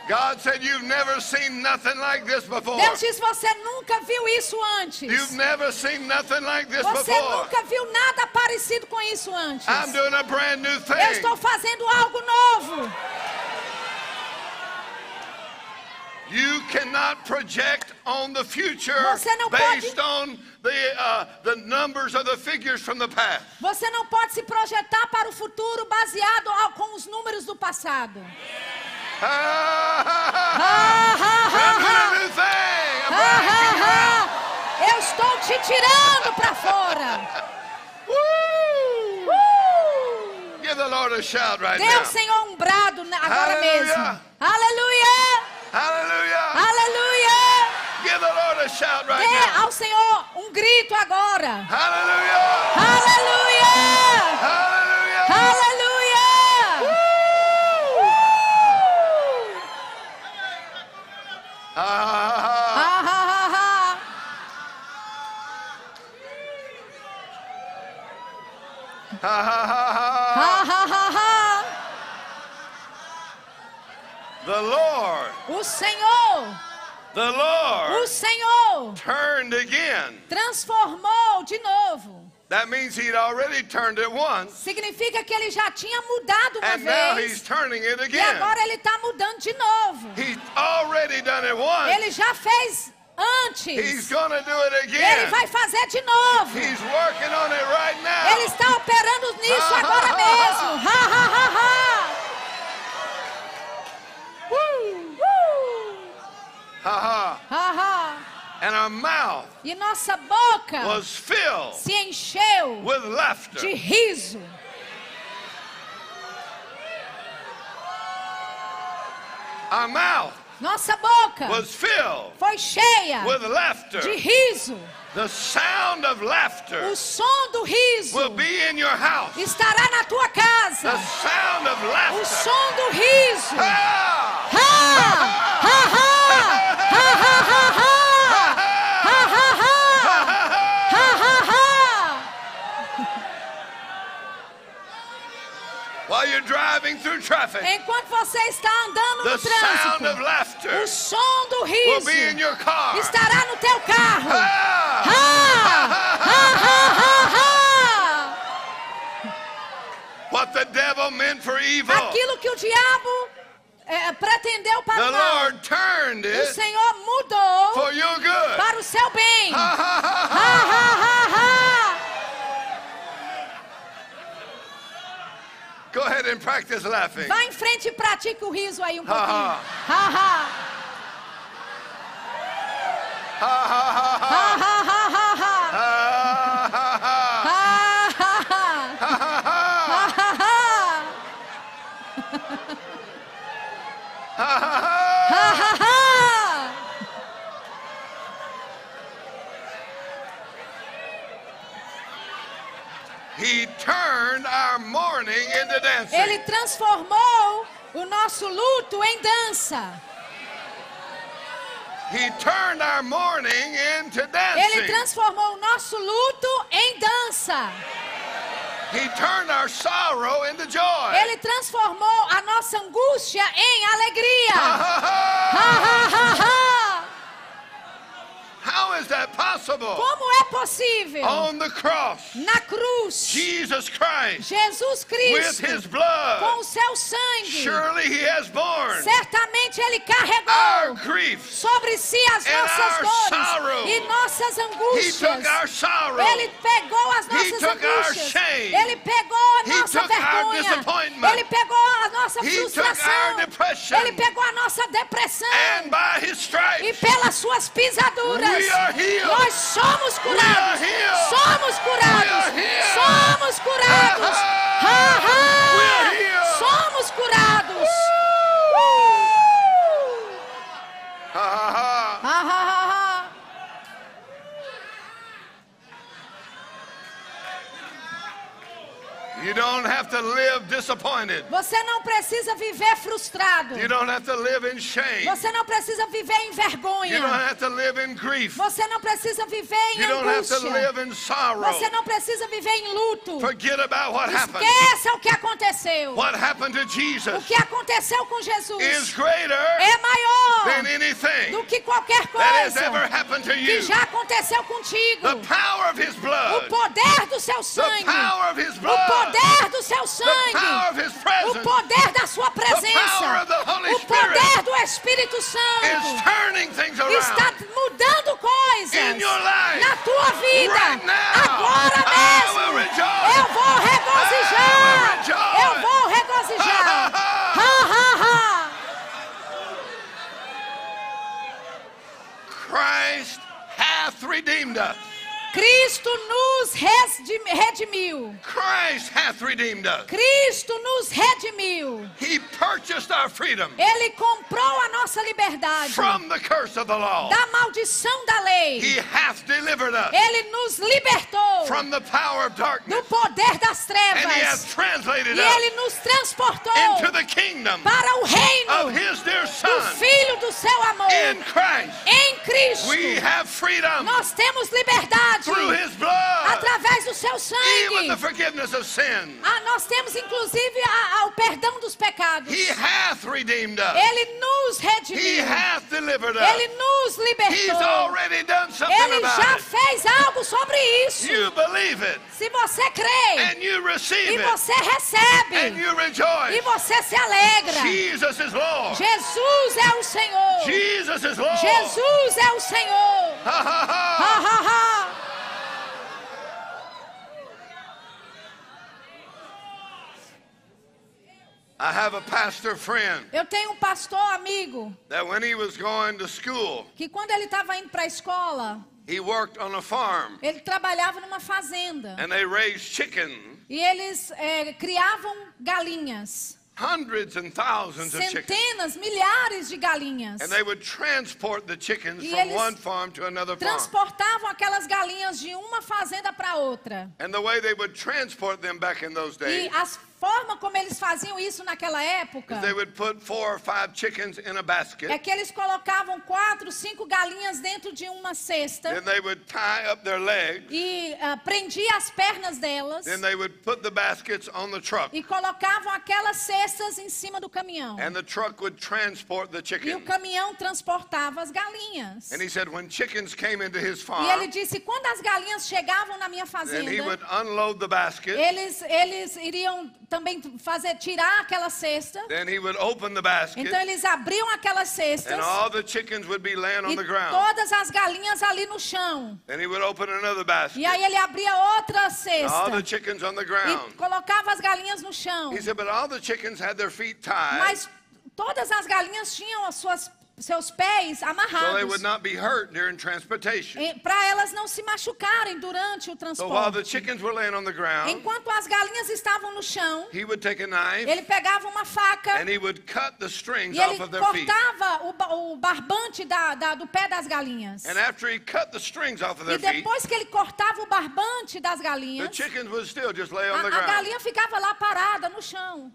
God said, You've never seen nothing like this before. Deus diz: Você nunca viu isso antes. You've never seen nothing like this Você before. nunca viu nada parecido com isso antes. I'm doing a brand new Eu thing. estou fazendo algo novo. You cannot project on the future based on the, uh, the numbers of the figures from the past. Você não pode se projetar para o futuro baseado com os números do passado. Ha, Eu estou te tirando para fora. Woo! Uh! Give the Lord a shout right Dê now. ao Senhor um brado agora Aleluia. mesmo. Aleluia! Hallelujah. Aleluia! Give the Lord a shout right Dê now. ao Senhor um grito agora. Hallelujah. Aleluia! Ha, ha, ha. Ha, ha, ha, ha. The Lord, O Senhor, the o Lord Senhor turned again. transformou de novo. That means he'd already turned it once, Significa que ele já tinha mudado uma and now he's vez. turning it E again. agora ele está mudando de novo. He's already done it once. Ele já fez He's antes. gonna do it Ele again. vai fazer de novo. He's working on it right Ele now. está operando nisso ha, agora ha. mesmo. Ha, ha, ha, ha. Uh, uh. Ha ha. Ha, ha. And our mouth E nossa boca was filled se encheu with laughter. de riso. Our mouth Nossa boca was filled foi cheia with laughter. de riso. The sound of laughter O som do riso will be in your house. estará na tua The casa. sound of O laughter. som do riso. Ha, ha! Ha, ha, ha, ha! Ha, ha, ha! Ha, ha, ha! While you're driving through traffic, Enquanto você está andando the no sound of trânsito, laughter o som do will riso be in your car. estará no teu carro. Ah! Ha, ha! What the devil meant for evil, Aquilo que o diabo eh, pretendeu para the o mal, Lord turned o Senhor mudou for your good. para o seu bem. Ha, ha, ha, Ha, ha. ha, ha, ha! Go ahead and practice laughing. Vá em frente e pratique o riso aí um pouquinho. Ha, ha, ha. Ha, ha, ha. Ha, ha, ha. Ha, ha, ha. Ha, ha, ha. He turned our mourning into dancing. Ele transformou o nosso luto em dança. He turned our mourning into Ele dancing. transformou o nosso luto em dança. He turned our sorrow into joy. Ele transformou a nossa angústia em alegria. Ha, ha, ha, ha. How is that possible? Como é possível? On the cross, Na cruz, Jesus Christ, Jesus with Cristo, his com blood, o seu sangue, surely he has borne certamente Ele our carregou griefs. sobre si as nossas our dores sorrow. e nossas He angústias. took our sorrow. Ele pegou as nossas took our angústias. shame. Ele pegou a He nossa took our vergonha. disappointment. Ele pegou a nossa He took frustração. our depression. Ele pegou a nossa depressão. And by his E stripes, pelas suas pisaduras, We are healed. nós somos curados. We are healed. Somos curados. Healed. Somos curados. Ha, Ha. Somos curados. ha, ha. Ha, ha, ha, ha. You don't have to live disappointed. Você não precisa viver frustrado. You don't have to live in shame. Você não precisa viver em You don't vergonha. have to live in grief. Você não precisa viver em You don't have to angústia. live in sorrow. Você não precisa viver em luto. Forget about what happened. Esqueça o que aconteceu. What happened to O Jesus que aconteceu com is Jesus greater é maior than anything do que qualquer that has ever coisa happened to que you. já aconteceu contigo. The power of His O blood, poder do seu the sangue. power of His O blood, poder do seu sangue. O poder da sua presença. O poder do Espírito Santo. Está mudando coisas na tua vida. Agora mesmo. Eu vou regozijar. Eu vou regozijar. Ha, ha, ha. Christ hath redeemed us. Cristo nos redimiu. Christ hath redeemed us. Cristo nos redimiu. He purchased our freedom Ele comprou a nossa liberdade from the curse of the law. da maldição da lei. He hath delivered us Ele nos libertou from the power of do darkness. poder das And he hath trevas. translated E us ele nos transportou into the kingdom para o reino of his dear do Son. Filho do seu amor. In Christ, Em Cristo, we have freedom nós temos liberdade through his blood, através do seu sangue. forgiveness of sin. Ah, nós temos inclusive a- a- o perdão dos pecados. He hath redeemed us. Ele nos He redimiu. hath delivered us. Ele nos He's libertou. already done something Ele about já it. fez algo sobre isso. You believe it Se você crê and you receive e você and recebe e você se alegra. Jesus is Lord. Jesus é o Senhor. Jesus is Lord. Jesus é o Senhor. Ha ha Ha, ha. ha, ha. I have a pastor friend Eu tenho um pastor amigo that when he was going to school, que quando ele estava indo para a escola, he worked on a farm ele trabalhava numa fazenda and they raised chicken, e eles eh, criavam galinhas, hundreds and thousands of chickens. centenas, milhares de galinhas. And they would transport the chickens E from one farm to another farm. Transportavam aquelas galinhas de uma fazenda para outra. And the way they would transport them back in those days, E a forma como eles faziam isso naquela época they would put four or five chickens in a basket. é que eles colocavam quatro, cinco galinhas dentro de uma cesta Then they would tie up their legs. e prendia as pernas delas Then they would put the baskets on the truck. e colocavam aquelas cestas em cima do caminhão. And the truck would transport the E o chickens. caminhão transportava as galinhas. And he said, when chickens came into his E ele farm, disse: quando as galinhas chegavam na minha fazenda, he would unload the basket. eles, eles iriam também fazer tirar aquela cesta. Then he would open the basket. Então eles abriam aquelas cestas And all the chickens would be laying on e the ground. todas as galinhas ali no chão. Then he would open another basket. E aí ele abria outra All the cesta chickens on the e colocava as galinhas no chão. He said, but all the chickens had their feet tied Mas todas as galinhas tinham as suas, seus pés so amarrados transportation. para elas não se machucarem durante o So transporte. the ground, Enquanto as galinhas estavam no chão, knife ele pegava uma faca e ele cortava o, o barbante da- da- do pé das galinhas. E their feet, depois que ele cortava o barbante das galinhas, a, a galinha ficava lá parada no chão.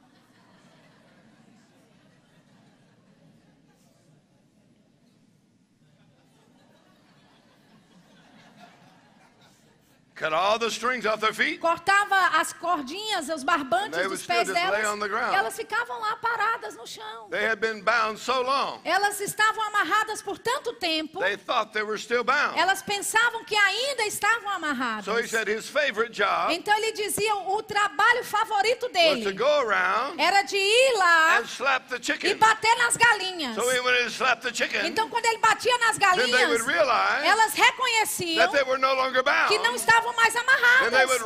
Cut all the strings off their feet. Cortava as cordinhas, os barbantes dos pés delas. on the ground. E elas ficavam lá paradas no chão. They had been bound so long, Elas estavam amarradas por tanto tempo. they thought they were still bound. Elas pensavam que ainda estavam amarradas. So he said his favorite job Então ele dizia o trabalho favorito was to dele go around era de ir lá and slap the e bater nas galinhas. So he slapped the. Então quando ele batia nas Then they galinhas, would realize elas reconheciam that they were no longer bound. que não estavam mais Then amarradas.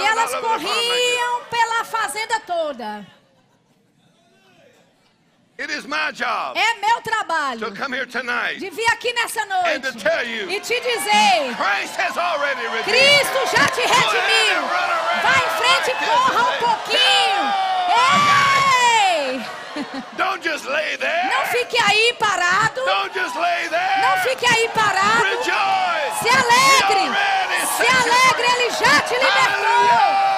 E elas corriam pela fazenda toda. It is my job É meu trabalho to come here tonight de vir aqui nessa and to noite tell you e te dizer: Christ has already redeemed. Cristo já te redimiu. Vai em frente e corra um pouquinho. Ei! Don't just lay there. Não fique aí parado. Don't just lay there. Não fique aí parado. Rejoice. Se alegre. Se alegre. Ele já te libertou.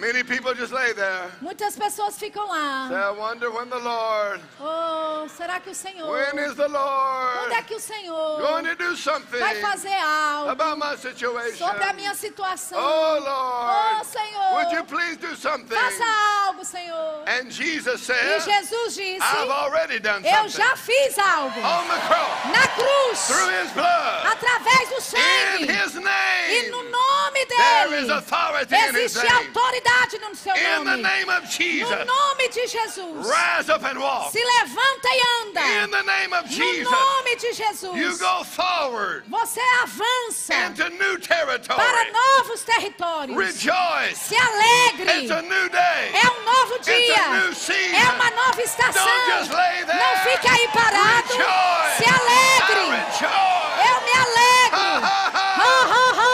Many people just lay there. Muitas pessoas ficam lá. I wonder when the Lord, Oh, será que o Senhor? when is the Quando Lord é que o Senhor going to do something vai fazer algo about my situation? sobre a minha situação? Oh Oh, Lord, Senhor. would you please do something? Faça algo, Senhor. And Jesus E said, Jesus disse: I've already done Eu something já fiz algo on the cross na cruz, through His blood. através do In sangue. His E name, no nome there is dele authority in His existe name. autoridade no seu In the nome. name of No Jesus, nome de Jesus. rise up and walk. Se levanta e anda. In the name of No Jesus, nome de you Jesus. go forward Você avança into new para territory. novos territórios. Rejoice. Se alegre. It's a new day. É um novo It's a new dia. season. É uma nova estação. Don't just lay there. Não fique aí parado. Rejoice. Se I alegre. rejoice. Eu me alegro. Ha, ha, ha. Ha, ha, ha.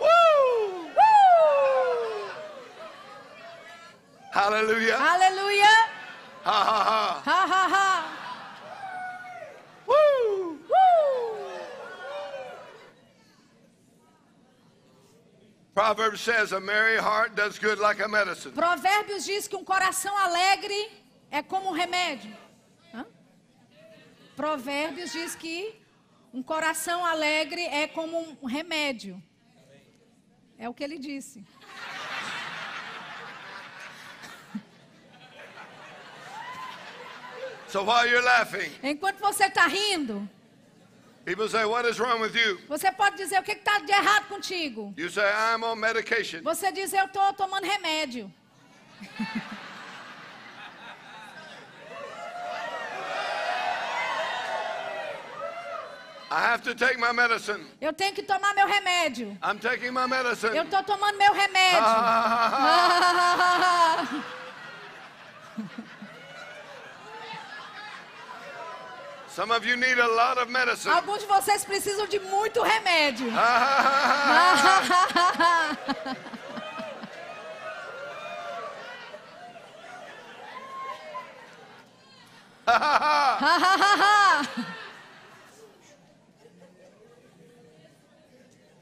Woo. Uh! Hallelujah. Aleluia. Ha ha ha. Ha, ha, ha. Woo. Uh! Proverbs says a merry heart does good like a medicine. Provérbios diz que um coração alegre é como um remédio. Hã? Provérbios diz que um coração alegre é como um remédio. É o que ele disse. So while you're laughing, Enquanto você está rindo, people say, What is wrong with you? você pode dizer o que está de errado contigo. You say, I'm on medication. Você diz, eu estou tomando remédio. I have to take my medicine. Eu tenho que tomar meu remédio. I'm taking my medicine. Eu estou tomando meu remédio. ha, ha, ha. Some of you need a lot of medicine. Ha, Alguns de vocês precisam de muito remédio. ha, ha, ha. Ha, ha, ha.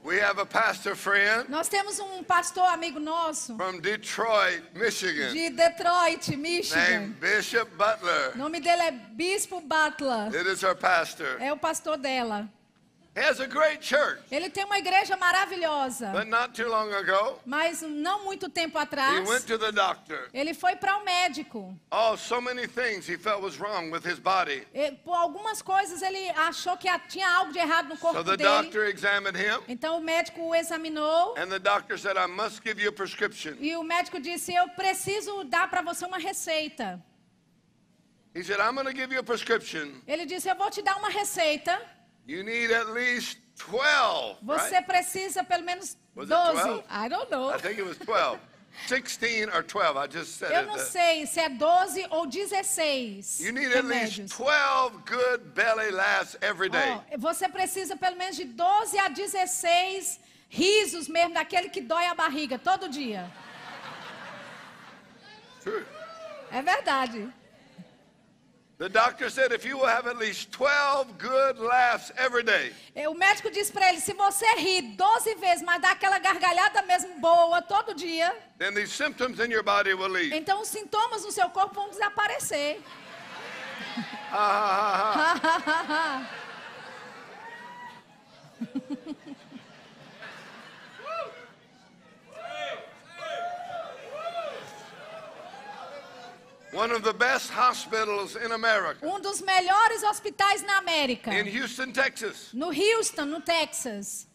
We have a pastor friend Nós temos um pastor amigo nosso from Detroit, Michigan, de Detroit, Michigan. named Bishop Butler. O nome dele é Bispo Butler. It is her pastor. É o pastor dela. He has a great church, Ele tem uma igreja maravilhosa. but not too long ago, Mas não muito tempo he atrás, went to the doctor. ele foi para o médico. Oh, so many things he felt was wrong with his body. E, por algumas coisas ele achou que tinha algo de errado no So corpo the dele. doctor examined him, Então o médico o examinou and the doctor said, I must give you a prescription. e o médico disse: Eu preciso dar para você uma receita. He said, I'm going to give you a prescription. Ele disse: Eu vou te dar uma receita. You need at least 12, Você precisa pelo menos Was it 12. 12? I don't know. I think it was 12. 16 or 12, I just said Eu não uh, sei se é 12 ou 16 You need at least remédios. 12 good belly laughs every day. Ó, você precisa pelo menos de 12 a 16 risos mesmo, daquele que dói a barriga todo dia. True. É verdade. The doctor said if you will have at least 12 good laughs every day, E O médico disse para ele: se você rir 12 vezes, mas dá aquela gargalhada mesmo boa todo dia, then these symptoms in your body will leave. então os sintomas no seu corpo vão desaparecer. Ha, ha, ha, ha. One of the best hospitals in America, um dos melhores hospitais na América, in Houston, Texas, no Houston, no Texas.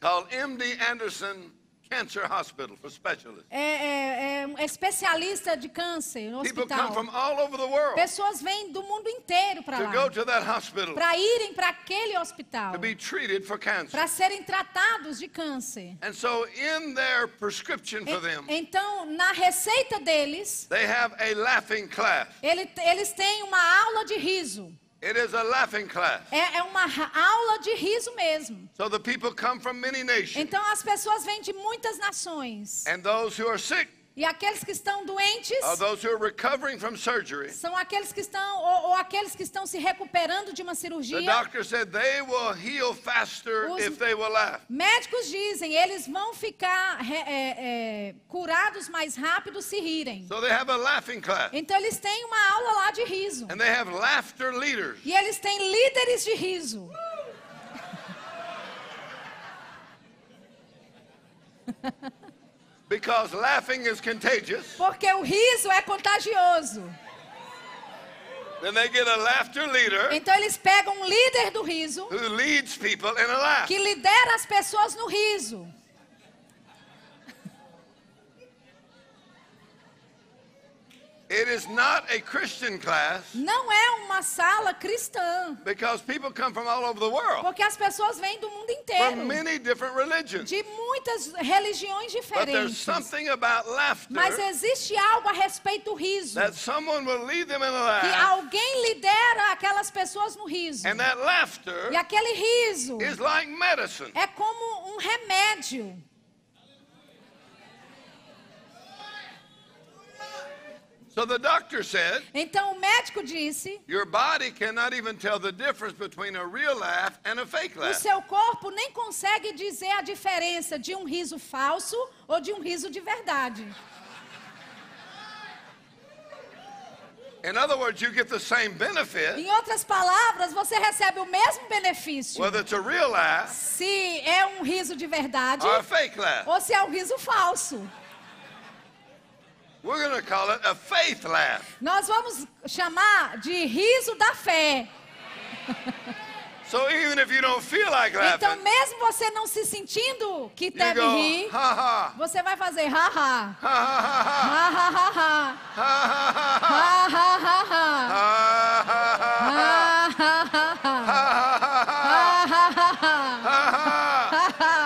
called MD Anderson Cancer Hospital for specialists. É, é- é especialista de câncer no People hospital. come from all over the world Pessoas vêm do mundo inteiro para to lá. go to that hospital Para irem para aquele hospital. to be treated for cancer. Para serem tratados de câncer. And so, in their prescription for them, E- Então, na receita deles, they have a laughing class. ele- eles têm uma aula de riso. It is a laughing class. É, é uma aula de riso mesmo. So the people come from many nations. Então, as pessoas vêm de muitas nações. And those who are sick E aqueles que estão doentes surgery. são aqueles que estão ou, ou aqueles que estão se recuperando de uma cirurgia. Os-. Médicos dizem, eles vão ficar é, é, curados mais rápido se rirem. So. Então eles têm uma aula lá de riso. E eles têm líderes de riso. Because laughing is contagious. Porque o riso é contagioso. Then they get a laughter leader Então eles pegam um líder do riso who leads people in a laugh. que lidera as pessoas no riso. It is not a Christian class Não é uma sala cristã. because people come from all over the world, Porque as pessoas vêm do mundo from inteiro. many different religions. De muitas religiões But there's diferentes. something about laughter Mas existe algo a respeito do riso. that someone will lead them in a Que laugh, alguém lidera aquelas pessoas no riso. and that laughter E aquele riso is like medicine. é como um remédio. So the doctor said, Então o médico disse: Your body cannot even tell the difference between a real laugh and a fake o laugh. seu corpo nem consegue dizer a diferença de um riso falso ou de um riso de verdade. In other words, you get the same benefit Em outras palavras, você recebe o mesmo benefício whether it's a real laugh se é um riso de verdade or a fake laugh. ou se é um riso falso. We're going to call it a faith laugh. Nós vamos chamar de riso da fé. So even if you don't feel like Então, laughing, mesmo você não se sentindo que deve go, rir, ha ha, você vai fazer ha, Ha ha ha ha. ha ha ha ha, Ha ha ha ha. ha ha ha ha, Ha ha ha ha. ha ha.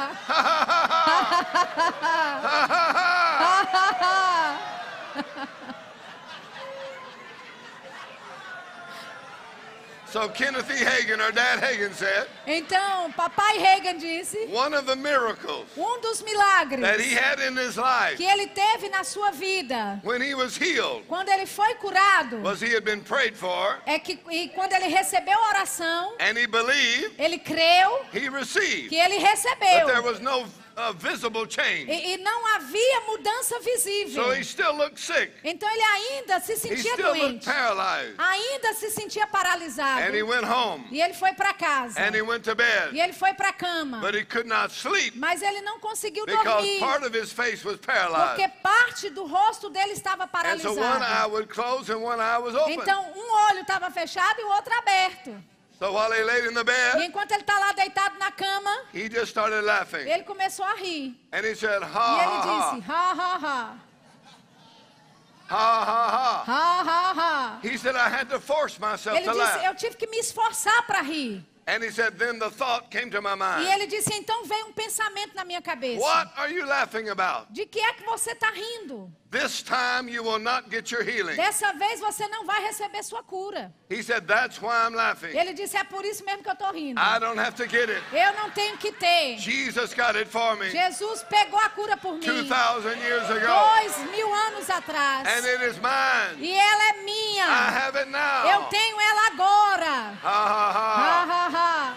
So Kenneth E. Hagan, or Dad Hagan said, Então, papai Reagan disse, one of the miracles um dos milagres that he had in his life que ele teve na sua vida, when he was healed quando ele foi curado, was he had been prayed for é que e quando ele recebeu a oração, and he believed ele creu he received. que ele But recebeu. there was no uh, visible change. E, e não havia mudança visível. So he still looked sick. Então ele ainda se He sentia still looked doente. paralyzed. Ainda se sentia paralisado. And he went home E ele foi para casa. and he went to bed. E ele foi para a cama. But he could not sleep Mas ele não conseguiu because dormir. part of his face was Porque paralyzed. parte do rosto dele estava And so one eye paralisado. would close and one eye was open. Então, um olho estava fechado e o outro aberto. So while he laid in the E bed, enquanto ele está lá deitado na cama, he just started laughing. ele começou a rir. And he said, E ha ele ha disse, ha, ha, ha, ha, ha ha ha. ha, ha, ha. He said, I had to force myself Ele to disse, laugh. eu tive que me esforçar para rir. And he said, then the thought came to my E mind. ele disse, então veio um pensamento na minha cabeça. What are you laughing about? De que é que você está rindo? This time you will not get your healing. Dessa vez você não vai receber sua cura. He said, that's why I'm laughing. Ele disse, é por isso mesmo que eu estou rindo. I don't have to get it. Eu não tenho que ter. Jesus got it for me Jesus pegou a cura por mim. 2,000 years ago. Dois mil anos atrás. And it is mine. E ela é I minha. have it now. Eu tenho ela agora. Ha ha Ha, ha. ha, ha.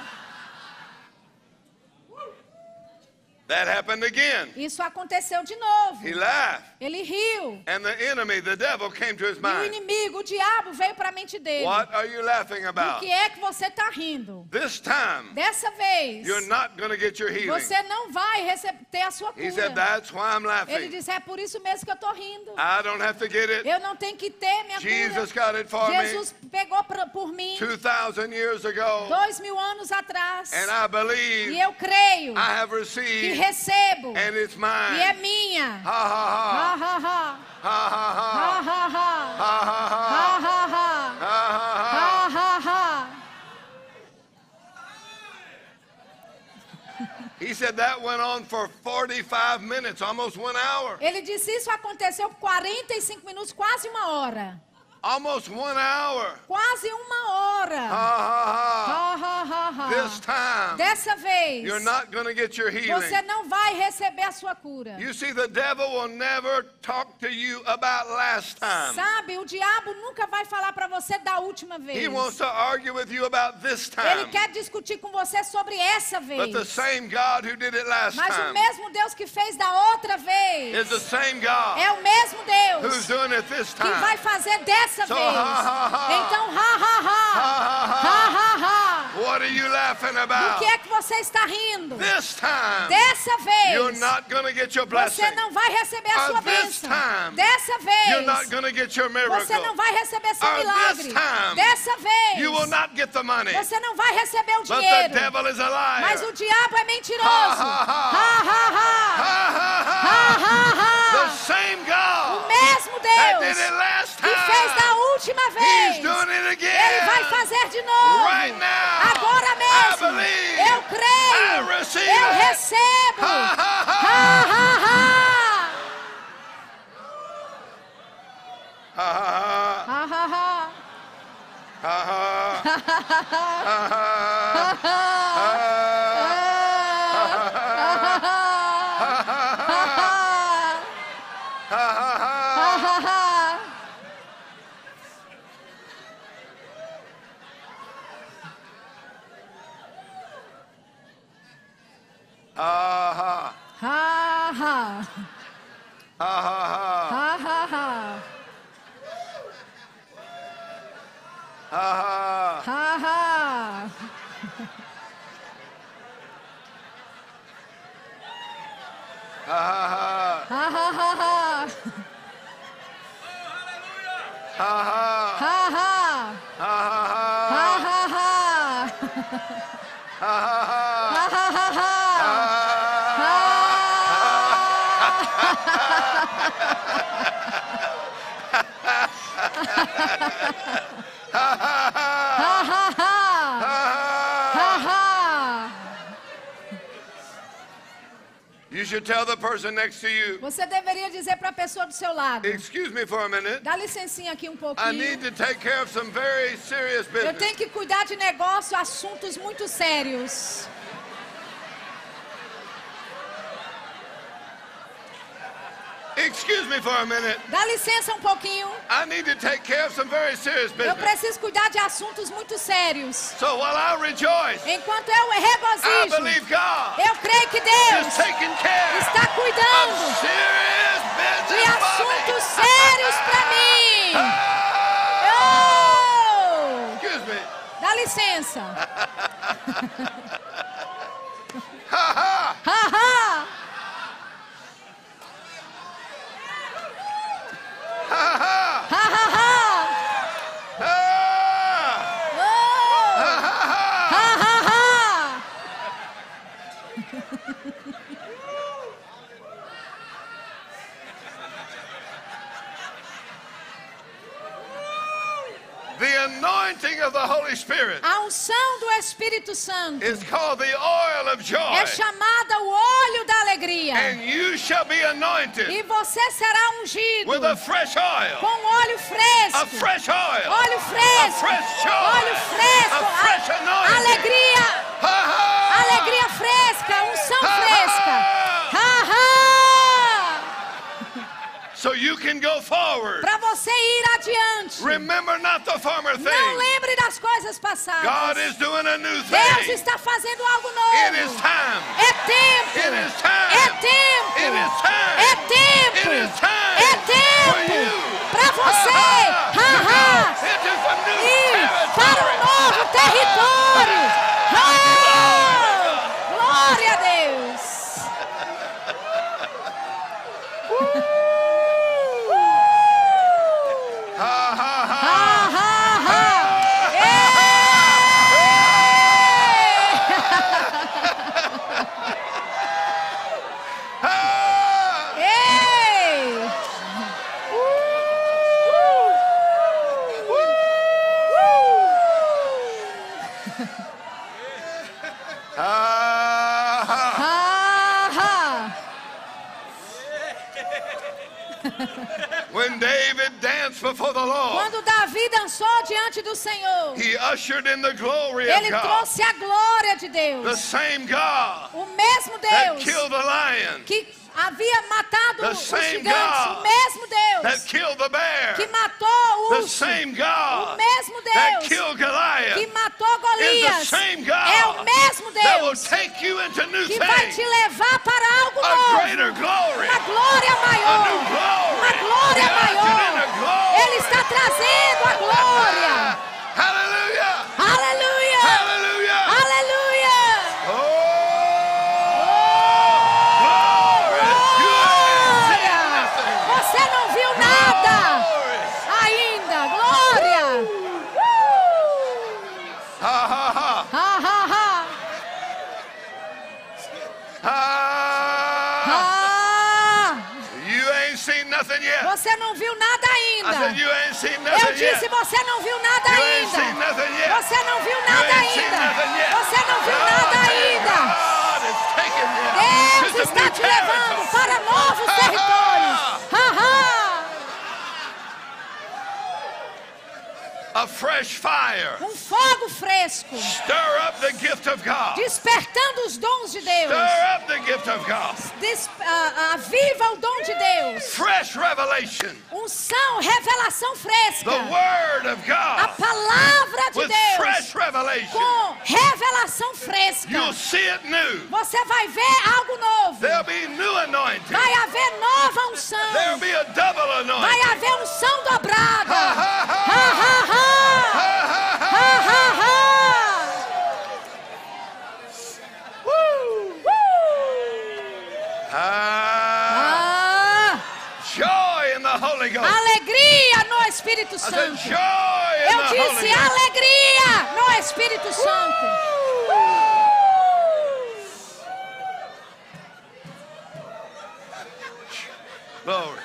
That happened again. Isso aconteceu de novo. He laughed. Ele riu. And the enemy, the devil, came to his E o mind. inimigo, o diabo, veio para a mente dele. What are you laughing O about? que é que você está rindo? This time, Dessa vez, you're not going to get your healing. você não vai ter a sua He said, cura. that's why I'm Ele laughing. disse, é por isso mesmo que eu estou rindo. I don't have to get it. Eu não tenho que ter minha Jesus cura. got it for me Jesus pegou pra- por mim 2,000 years ago. dois mil anos atrás. And I E believe eu creio I have received. Recebo. And it's E é minha. Ha ha Ha, ha. ha, ha. Ha ha Ha, ha. ha, ha. Ha ha Ha, ha. ha, ha. Ha ha ha. Ha, ha, ha. He said that went on for 45 minutes, almost one hour. Ele disse isso aconteceu por 45 minutos, quase uma hora. Almost one hour. Quase uma hora. Ha ha ha. This time, Dessa vez, you're not going to get your healing. você não vai receber a sua cura. You see, the devil will never talk to you about last time. Sabe, o diabo nunca vai falar para você da última vez. He wants to argue with you about this Ele time. quer discutir com você sobre essa But vez. the same God who did it last Mas o time mesmo Deus que fez da outra vez is the same God é o mesmo who's Deus doing it this que vai time. fazer dessa So, vez. ha, ha, ha. Então, ha, ha, ha. Ha, ha, ha. Ha, ha, ha. What are you laughing Do about? que é que você está rindo? This time, Dessa you're vez, not going to get your você blessing. não vai receber a sua this bênção. time, Dessa You're not vez, to get your você não miracle. vai receber seu Or this milagre. time, Dessa You will vez, not get the money. você não vai receber o But the dinheiro. devil is a liar. Mas o diabo é mentiroso. Ha, ha, ha. Ha, ha, ha. Ha, ha, Ha, ha. ha, ha. Same O mesmo Deus it last que fez da última He's vez, doing it Ele vai again. fazer de novo. Agora mesmo. Eu creio. Eu recebo. Ha. Ha, Ha, ha, ha. ha, ha. Ha, should tell the person next to you, Você deveria dizer para a pessoa do seu lado. excuse me for a minute. Dá licencinha aqui um I need pouquinho. to take care of some very serious Eu business. tenho que cuidar de negócio, assuntos muito sérios. Excuse me for a minute. Dá licença um pouquinho. I need to take care of some very serious Eu preciso cuidar de assuntos muito sérios. So while I rejoice, Enquanto eu I regozijo, believe God eu creio que is Deus taking care está of cuidando serious de assuntos sérios para mim. Oh! Me. Dá licença. Ha ha. Ha, ha. Ha ha. Ha, ha, ha. Ah! Oh! Ha ha ha. Ha, ha, ha. The anointing of the Holy Spirit A unção do Espírito Santo is called the oil of joy. é chamada o óleo da alegria. And you shall be anointed E você será ungido with a fresh oil. com óleo fresco. A fresh oil. Óleo fresco. A fresh joy. Óleo fresco. A fresh anointing. Alegria. Ha ha. Alegria fresca. Unção Ha, fresca. ha. Ha, ha. So you can go forward. Para você ir adiante. Não lembre das coisas passadas. God is doing a new Deus está fazendo algo It novo. is time. É tempo. It is time. É tempo. It is time. É tempo. It is time É tempo. Para você. Ha, ha. Ir para um novo território. Oh, glória a Deus. Ha ha ha. Ha, ha, ha. Ha. Ei! Ei! Ha ha. Ha, ha. When David danced before the Lord, Quando Davi dançou diante do Senhor, he ushered in the glory of ele trouxe a glória de The Deus. same God O mesmo that Deus killed the lion, que havia matado The os gigantes, o mesmo Deus bear, que matou o urso, o mesmo Deus killed que Goliath matou Golias, é o mesmo Deus take you into new que vai te levar para algo novo, glory, uma glória maior, glory. uma glória maior. Ele está trazendo a glória. Hallelujah! Aleluia! Hallelujah! Aleluia! Oh! Glory! You ain't seen Glória! nothing. Você não viu nada Glory! ainda. Glória! Uh! Ha ha ha! Ha, ha, ha. Ha! Ah, You ain't seen nothing yet. você não viu nada ainda. Eu disse, você não viu nada ainda. Você não viu nada ainda. Você não viu nada ainda. Deus está te levando para novos territórios. Ha, ha. A fresh fire. Um fogo fresco, Stir up the gift of God. despertando os dons de Deus. Stir up the gift of God. Des, ah, aviva o dom de Deus. Fresh revelation. Unção, revelação The fresca. word of A God. palavra de With Deus fresh revelation. com revelação fresca. You'll see it new. Você vai ver algo novo. There'll be new anointing. Vai haver nova unção. There'll be a double Vai anointing. haver unção dobrada. Ha, ha, ha. Ha, ha, ha. Ha, ha, ha. Woo. Ah, Ah, joy in the Holy Ghost. Alegria no Espírito Santo. Eu disse alegria no Espírito Santo. Glory,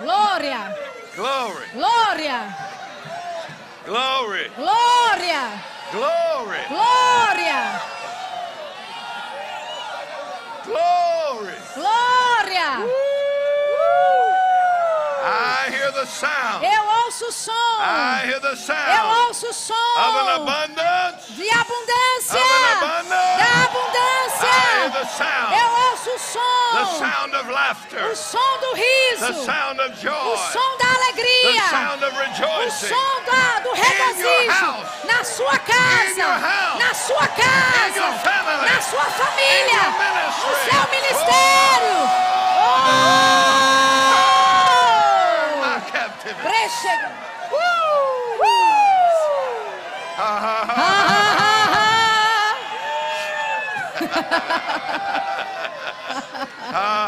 Glória, glory, glória, glory, glória, glory, glória, glory. glória. I hear the sound. Eu ouço o som. I hear the Eu sound ouço o of an som abundance. de abundância. Of an abundance. Da I hear abundância. the sound. Eu ouço o The som. sound of laughter. O som do The riso. sound of O joy. som da The alegria. sound of O rejoicing. som da, do regozijo na sua casa, na sua casa, na sua família, no seu ministério. My captivity. Prechega. Ha, ha, ha. Ha, ha, ha, Ha, ha, ha.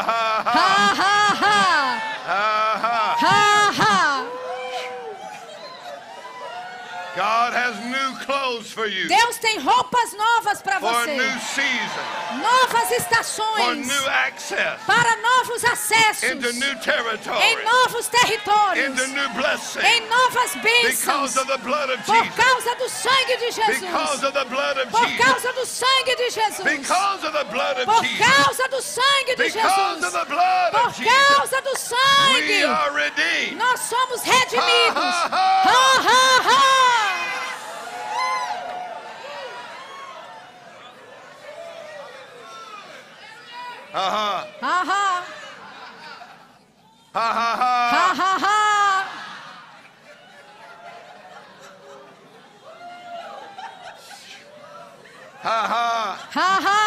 Deus tem roupas novas para você, new season. novas For estações, new access. para novos acessos, Into new em novos territórios, em novas Because bênçãos, of the blood of por causa do sangue de Jesus, of the blood of por causa do sangue de Jesus, Because of the blood of por causa do sangue de Because of Jesus, the blood por of Jesus. causa do We sangue, are redeemed. nós somos redimidos. Ha, ha, ha. Ha, ha, ha. Ha ha. Ha, ha. Ha ha ha. Ha, ha, ha.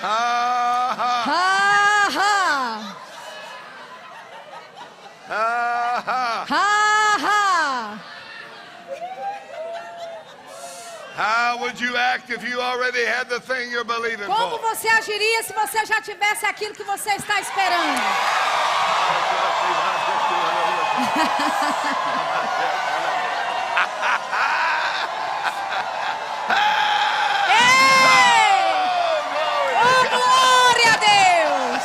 Ha ha. Como for? você agiria se você já tivesse aquilo que você está esperando? Ei! Oh, glória a Deus!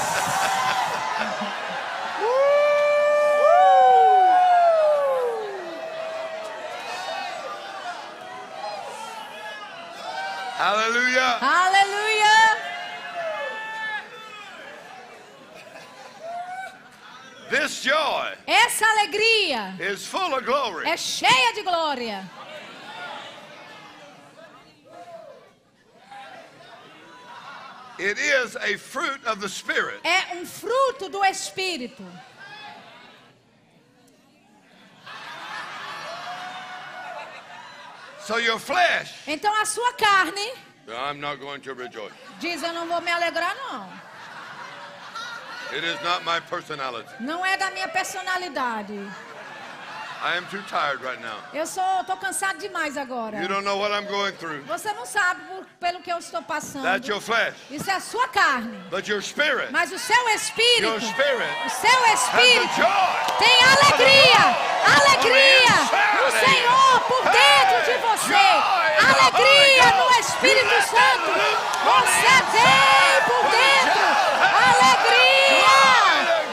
Hallelujah. Aleluia! This joy Essa alegria is full of glory. é cheia de glória. It is a fruit of the Spirit. É um fruto do Espírito. So your flesh, Então a sua carne I'm not going to rejoice. diz: Eu não vou me alegrar, não. It is not my personality. Não é da minha personalidade. I am too tired right now. Eu sou, tô cansado demais agora. You don't know what I'm going through. Você não sabe por- pelo que eu estou passando. That's your flesh. Isso é a sua carne. But your spirit, Mas o seu espírito, your spirit o seu espírito joy. tem alegria, alegria no Senhor por dentro de você, alegria no Espírito Santo. Você tem por dentro alegria.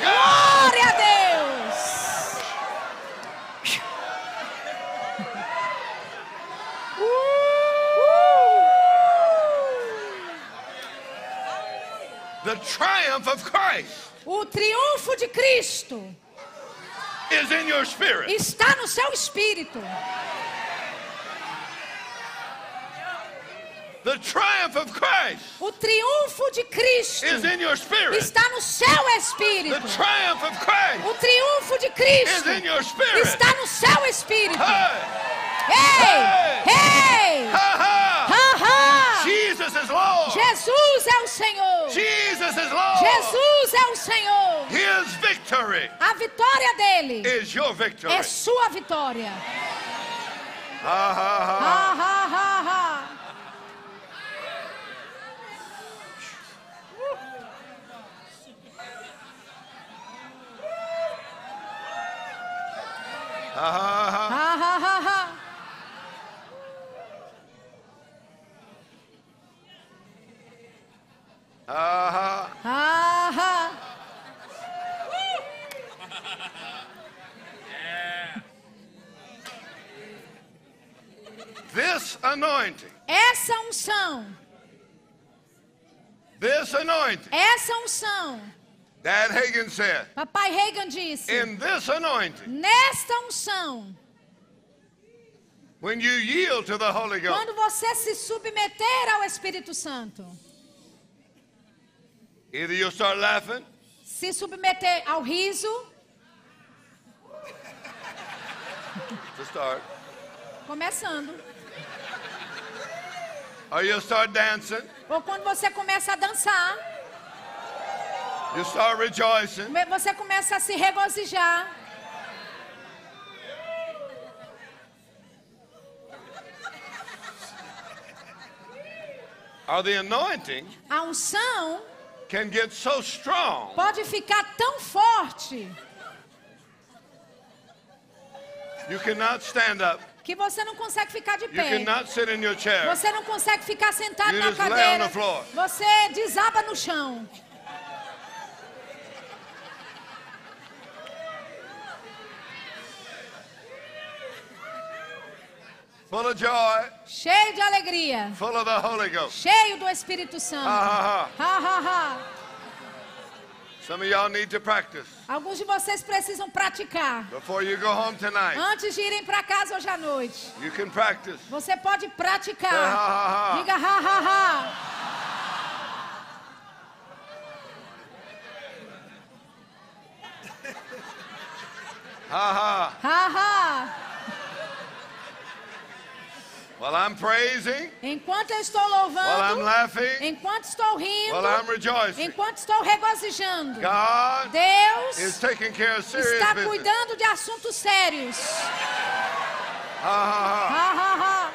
Glória a Deus. The triumph of Christ O triunfo de Cristo is in your spirit. está no seu espírito. The triumph of Christ O triunfo de Cristo is in your spirit. está no seu The espírito. triumph of Christ O triunfo de is Cristo in your spirit. está no seu espírito. Hey, Ei! Ei! Jesus is Lord. Jesus é o Senhor. Jesus é o Senhor. His victory A vitória dele is your victory. é sua vitória. Ha, ha. Ha, ha, ha. Ha, ha, ha, Ha, ha. This anointing, Essa unção, this anointing, essa unção. Dad Hagen said, Papai Reagan disse: in this anointing, Nesta unção, when you yield to the Holy Ghost, quando você se submeter ao Espírito Santo, either you'll start laughing se submeter ao riso, to start, começando, or you'll start dancing, ou quando você começa a dançar, you start rejoicing, você começa a se regozijar. or the anointing A unção can get so strong pode ficar tão forte you cannot stand up, que você não consegue ficar de pé. cannot sit in your chair. Você não consegue ficar sentado You na cadeira. Você desaba no chão. Full of joy, Cheio de alegria. full of the Holy Ghost. Cheio do Espírito Santo. Ha, ha, Ha, ha, ha. Some of y'all need to practice Alguns de vocês precisam praticar. before you go home tonight. Antes de irem para casa hoje à noite. You can practice. Você pode Say, ha, praticar. ha, ha. Diga ha, ha, ha. Ha ha. Ha, ha. While I'm praising, Enquanto eu estou while I'm louvando, laughing, enquanto estou rindo, while I'm rejoicing, enquanto estou regozijando, God is Deus taking care of serious está business. cuidando de assuntos sérios. Ha, ha ha.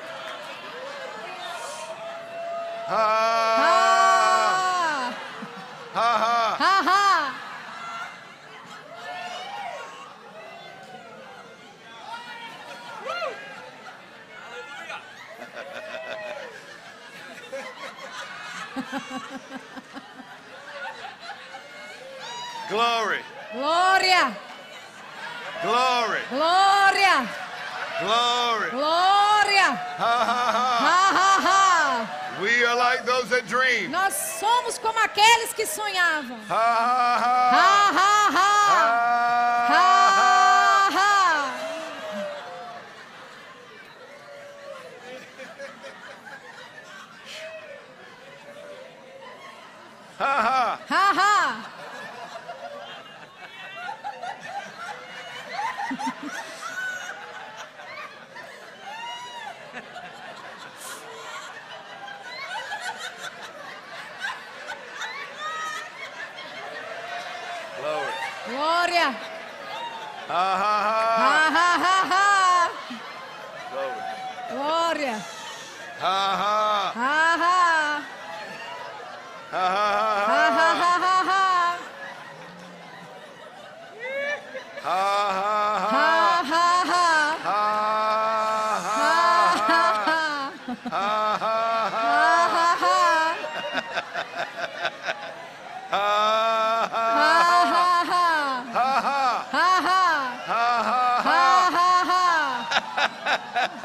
ha, ha. Glory, Glória, glory, glória, glory. glória. Ha ha ha. Ha, ha, ha. that dream. Nós somos como aqueles que sonhavam. Ha ha Ha, ha. ha, ha. Ha, ha. Ha, ha. Glory. Glória. Ha ha ha. Ha, ha, ha, ha. Glory. Ha. Ha, ha. Ha ha Ha, ha. ha, ha, ha, ha. Ha ha ha. Ha, ha, ha. Ha Ha, ha ha, ha. ha. Ha ha ha. Ha, ha, ha. Ha ha. Ha, ha, ha. Ha ha. Ha, ha. Ha ha Ha, ha. ha, ha. Ha ha Ha, ha. ha, ha.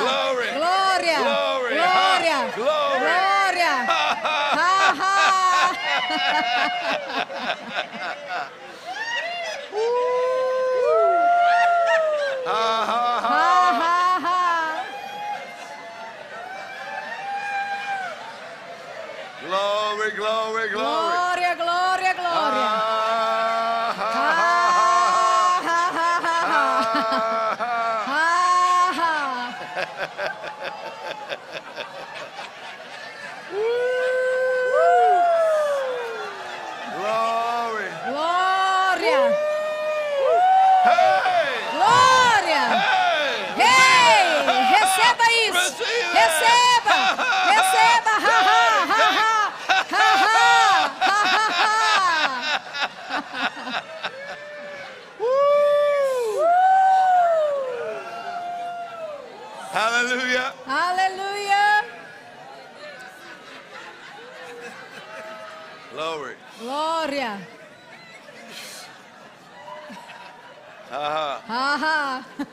Glory. Glória. Glory. Glória. Ha. Glory. Glória. Ha, ha.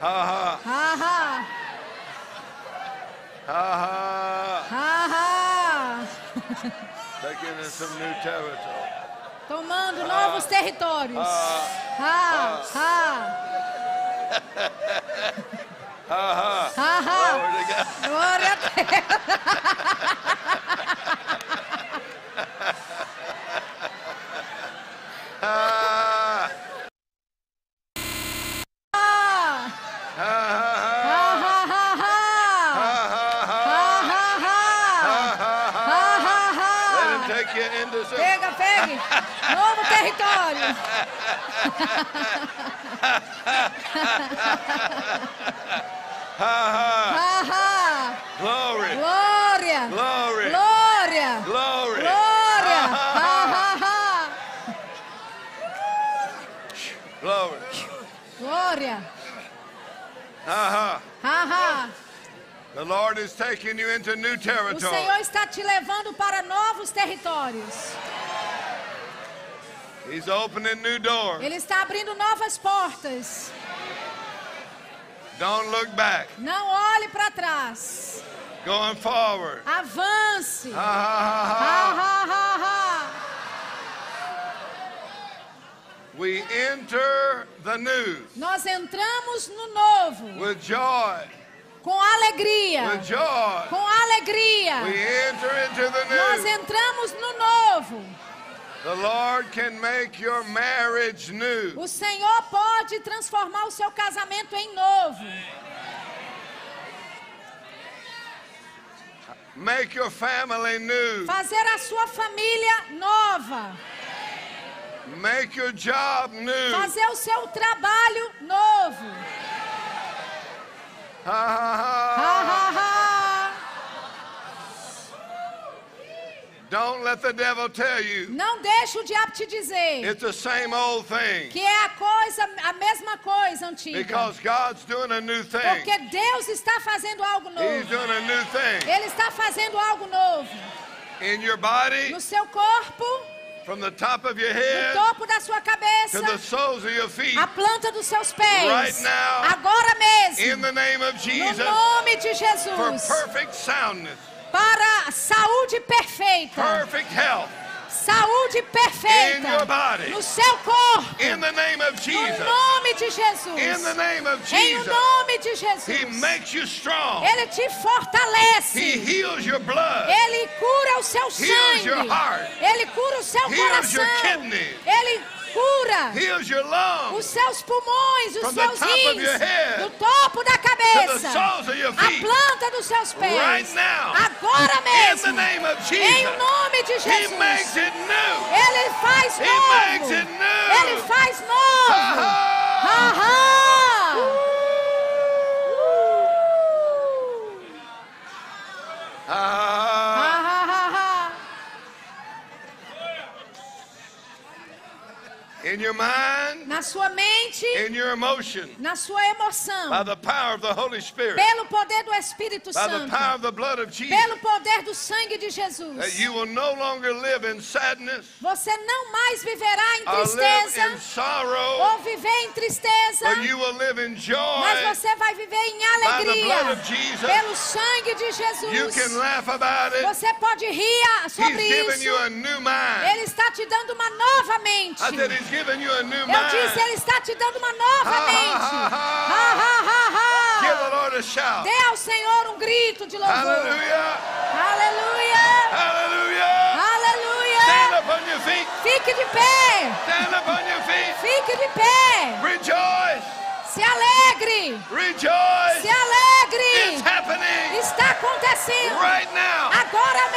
Ha ha. Ha, ha. Ha ha. Taking in some new territory. Tomando novos territórios. Ha Ha, ha. ha ha. Ha. Glória a Deus. Ha Ha, ha ha ha, ha. ha, ha, ha. Ha ha Ha, ha. ha, ha. Ha ha Ha, ha. ha, Let him ha. take you into some. Pega, pegue. Ha. Glory. Glória. Glory. Glória. Glory. Glória. Ha, ha. Glory. Glória. Ha ha. Ha, ha. The Lord is taking you into new O territory. Senhor está te levando para novos territórios. He's opening new doors. Ele está abrindo novas portas. Don't look back. Não olhe para trás. Going forward. Avance. Ha ha Ha, ha ha. ha, ha, ha. We enter the new Nós entramos no novo with joy. com alegria. With joy. Com alegria. We enter into the Nós new. entramos no novo. O Senhor pode transformar o seu casamento em novo. Make your family new. Fazer a sua família nova. Make your job new. Fazer o seu trabalho novo. ha. ha, ha. Don't let the devil tell you Não deixe o diabo te dizer it's the same old thing. que é a coisa, a mesma coisa antiga. Because God's doing a new thing. Porque Deus está fazendo algo He's novo. doing a new thing Ele está fazendo algo novo in your body, no seu corpo, from the top of your no head topo da sua cabeça, to the soles of your feet. a planta dos seus pés. Right now, Agora mesmo. In the name of No Jesus, nome de for Jesus. perfect soundness, Para saúde perfeita. perfect health, Saúde In your perfeita. body. No seu corpo. in the name of No Jesus, nome de Jesus. in the name of Em Jesus, nome de He Jesus. makes you strong. Ele te fortalece. He heals your blood. Ele cura o seu Heals your sangue. heart. Ele cura o seu Heals your coração. kidney. Ele cura Heals your os lungs seus pulmões, os From the seus of rins, your head do topo da to the cabeça, soles of your a planta dos seus pés. Right now, Agora In the mesmo, name of em Jesus, nome de He makes Jesus, it new. Ele faz He novo. makes it new. Ele faz novo. Ha, Ha, ha. ha. Ha, Ha, ha, ha, ha. In your mind, Na sua mente, in your emotion, na sua emoção, by the power of the Holy Spirit, pelo poder do Espírito by the Santo, power of the blood of Jesus, pelo poder do sangue de that Jesus. you will no longer live in sadness Você não mais viverá em or live in tristeza sorrow, ou viver em tristeza, but you will live in joy. mas você vai viver em By the blood alegria of Jesus, pelo sangue de You can Jesus. laugh about it. Você pode rir He's sobre you isso. a new mind. Ele está te dando uma nova mente. I said he's given you a new Eu disse, ele está te dando uma nova mente. ha, ha. Ha, ha. Dê ao Senhor um grito de louvor. Aleluia. Stand Aleluia. up on your feet. Fique de pé. Stand up on your feet. Fique de pé. Rejoice. Se alegre. Rejoice. Se alegre. It's happening Está acontecendo. right now. Agora